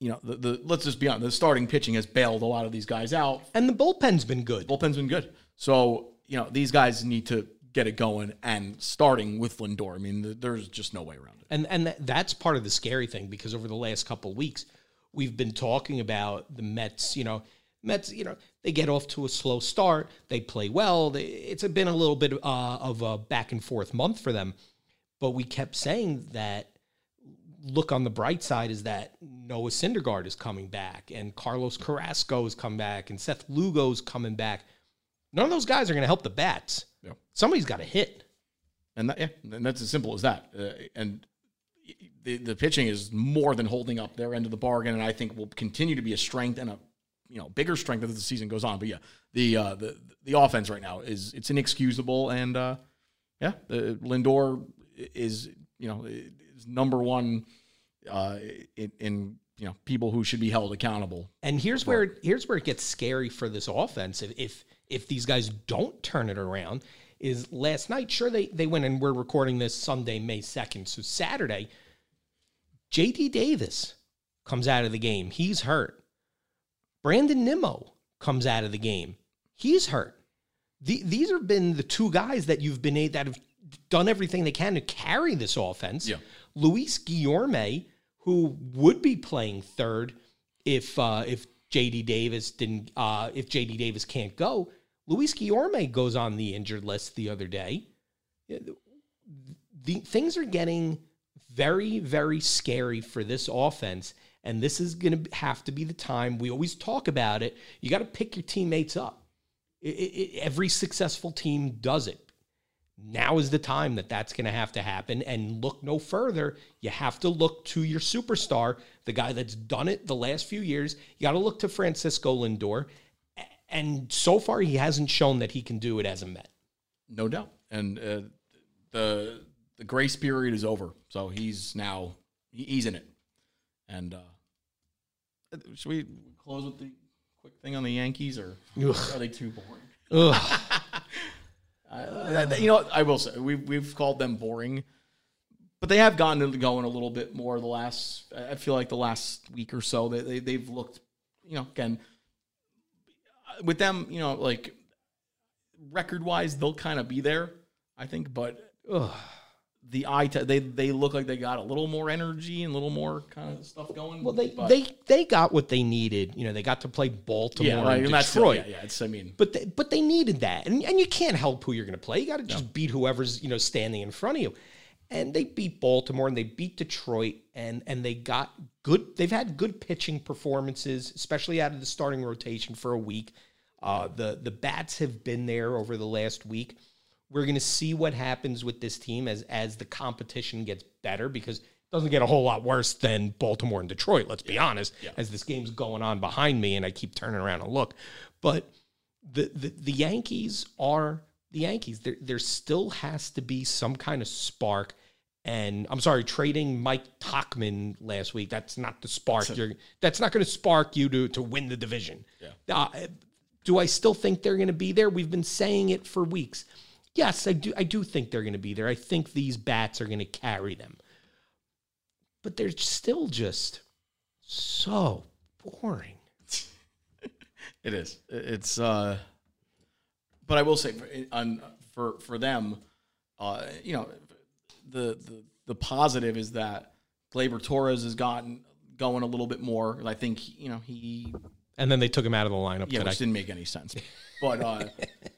you know, the, the let's just be honest, the starting pitching has bailed a lot of these guys out. And the bullpen's been good. Bullpen's been good. So, you know, these guys need to get it going and starting with Lindor. I mean, th- there's just no way around it. And and that, that's part of the scary thing because over the last couple of weeks, we've been talking about the Mets. You know, Mets. You know, they get off to a slow start. They play well. They, it's been a little bit uh, of a back and forth month for them. But we kept saying that. Look on the bright side is that Noah Syndergaard is coming back, and Carlos Carrasco is coming back, and Seth Lugo's coming back. None of those guys are going to help the bats. Yeah. Somebody's got to hit. And that, yeah, and that's as simple as that. Uh, and the the pitching is more than holding up their end of the bargain, and I think will continue to be a strength and a you know bigger strength as the season goes on. But yeah, the uh, the the offense right now is it's inexcusable, and uh, yeah, the Lindor is you know number one uh, in, in you know people who should be held accountable. And here's where here's where it gets scary for this offense. If if, if these guys don't turn it around, is last night. Sure, they they went and we're recording this Sunday, May second. So Saturday, J.D. Davis comes out of the game. He's hurt. Brandon Nimmo comes out of the game. He's hurt. The, these have been the two guys that you've been a- that have done everything they can to carry this offense. Yeah. Luis Guillorme, who would be playing third if uh, if JD Davis didn't uh, if JD Davis can't go. Luis Guillorme goes on the injured list the other day. The things are getting very very scary for this offense and this is going to have to be the time we always talk about it. You got to pick your teammates up. It, it, every successful team does it now is the time that that's going to have to happen and look no further you have to look to your superstar the guy that's done it the last few years you got to look to francisco lindor and so far he hasn't shown that he can do it as a met No doubt. And uh, the the grace period is over, so he's now he's in it. And uh, should we close with the quick thing on the Yankees, or are they too boring? Uh, you know, I will say we've we've called them boring, but they have gotten going a little bit more the last. I feel like the last week or so they, they they've looked, you know, again with them, you know, like record wise, they'll kind of be there, I think, but Ugh. The eye t- they they look like they got a little more energy and a little more kind of stuff going. Well, they but- they they got what they needed. You know, they got to play Baltimore yeah, like, and and that's Detroit. yeah, yeah. It's I mean, But they, but they needed that, and and you can't help who you're going to play. You got to just beat whoever's you know standing in front of you. And they beat Baltimore and they beat Detroit, and and they got good. They've had good pitching performances, especially out of the starting rotation for a week. Uh, the the bats have been there over the last week. We're going to see what happens with this team as as the competition gets better because it doesn't get a whole lot worse than Baltimore and Detroit. Let's be honest. As this game's going on behind me, and I keep turning around and look, but the the, the Yankees are the Yankees. There there still has to be some kind of spark. And I'm sorry, trading Mike Tauchman last week. That's not the spark. You're, that's not going to spark you to to win the division. Yeah. Uh, do I still think they're going to be there? We've been saying it for weeks. Yes, I do. I do think they're going to be there. I think these bats are going to carry them, but they're still just so boring. It is. It's uh but I will say for on for for them uh you know the the the positive is that Gleyber Torres has gotten going a little bit more. I think you know he And then they took him out of the lineup yeah, today. which didn't make any sense. But uh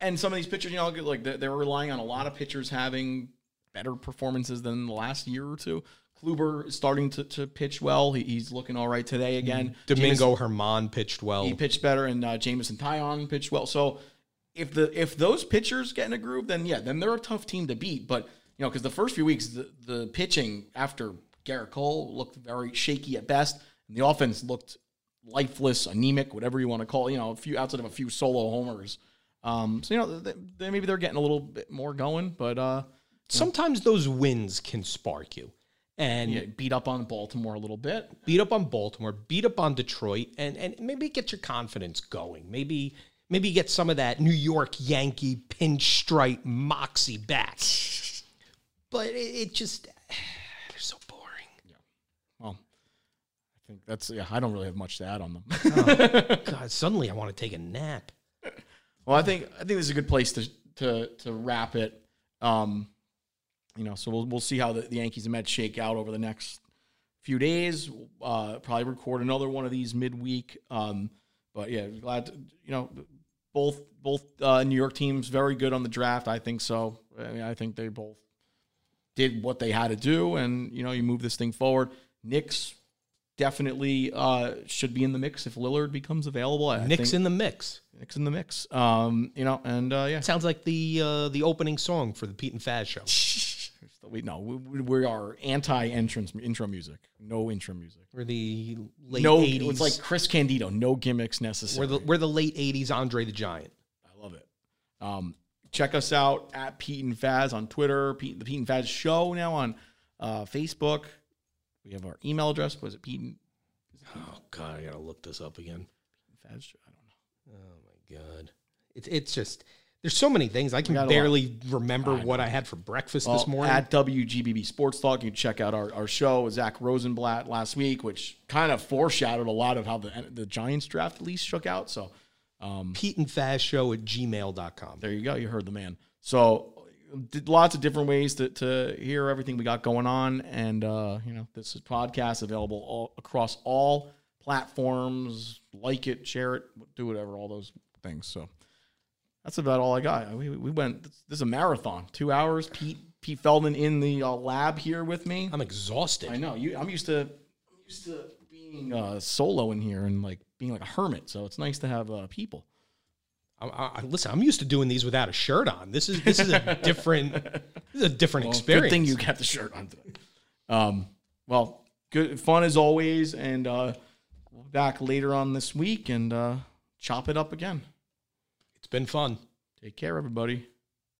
and some of these pitchers, you know, like they're, relying on a lot of pitchers having better performances than the last year or two. Kluber is starting to, to pitch well. He, he's looking all right today again. Domingo Germán pitched well. He pitched better, and uh, Jameson Taillon pitched well. So if the if those pitchers get in a groove, then yeah, then they're a tough team to beat. But you know, because the first few weeks, the, the pitching after Gerrit Cole looked very shaky at best, and the offense looked lifeless, anemic, whatever you want to call. it, You know, a few outside of a few solo homers. Um, so you know, they, they, maybe they're getting a little bit more going, but uh, Sometimes those wins can spark you. And yeah, beat up on Baltimore a little bit. beat up on Baltimore, beat up on Detroit, and and maybe get your confidence going. Maybe maybe get some of that New York Yankee pinstripe moxie back. But it, it just they're so boring. Yeah. Well, I think that's yeah. I don't really have much to add on them. God, suddenly I want to take a nap. Well, I think I think this is a good place to to to wrap it. Um, you know, so we'll we'll see how the, the Yankees and Mets shake out over the next few days. Uh, probably record another one of these midweek. Um, but yeah, glad to, you know both both uh, New York teams very good on the draft. I think so. I mean, I think they both did what they had to do, and you know, you move this thing forward. Knicks definitely uh, should be in the mix if Lillard becomes available. I Nick's think- in the mix. Nick's in the mix. Um, you know, and uh, yeah, Sounds like the uh, the opening song for the Pete and Faz show. we no, we, we- are anti-entrance intro music. No intro music. We're the late no, 80s. it's like Chris Candido. No gimmicks necessary. we're the we're the late 80s Andre the Giant. I love it. Um, check us out at Pete and Faz on Twitter. Pete, the Pete and Faz Show now on uh, Facebook. We have our email address. Was it Pete and Oh god, I got to look this up again. Faz? Show? I don't know. Oh my god. It's it's just there's so many things I can got a lot. barely remember what I had for breakfast this morning. At WGBB Sports Talk, you check out our, our show with Zack Rosenblatt last week, which kind of foreshadowed a lot of how the the Giants draft at least shook out. So um, Pete and Faz show at gmail.com. there you go. You heard the man. So did lots of different ways to, to hear everything we got going on. And, uh, you know, this is podcast available all across all platforms. Like it, share it, do whatever, all those things. So that's about all I got. We, we went, this is a marathon, two hours. Pete, Pete Feldman in the uh, lab here with me. I'm exhausted. I know you. I'm used to I'm used to being uh, solo in here and like being like a hermit. So it's nice to have uh, people. I, I, listen, I'm used to doing these without a shirt on. This is this is a different this is a different Well, experience. Good thing you got the shirt on today. Um, well, good fun as always, and uh, we'll be back later on this week and uh, chop it up again. Been fun. Take care, everybody.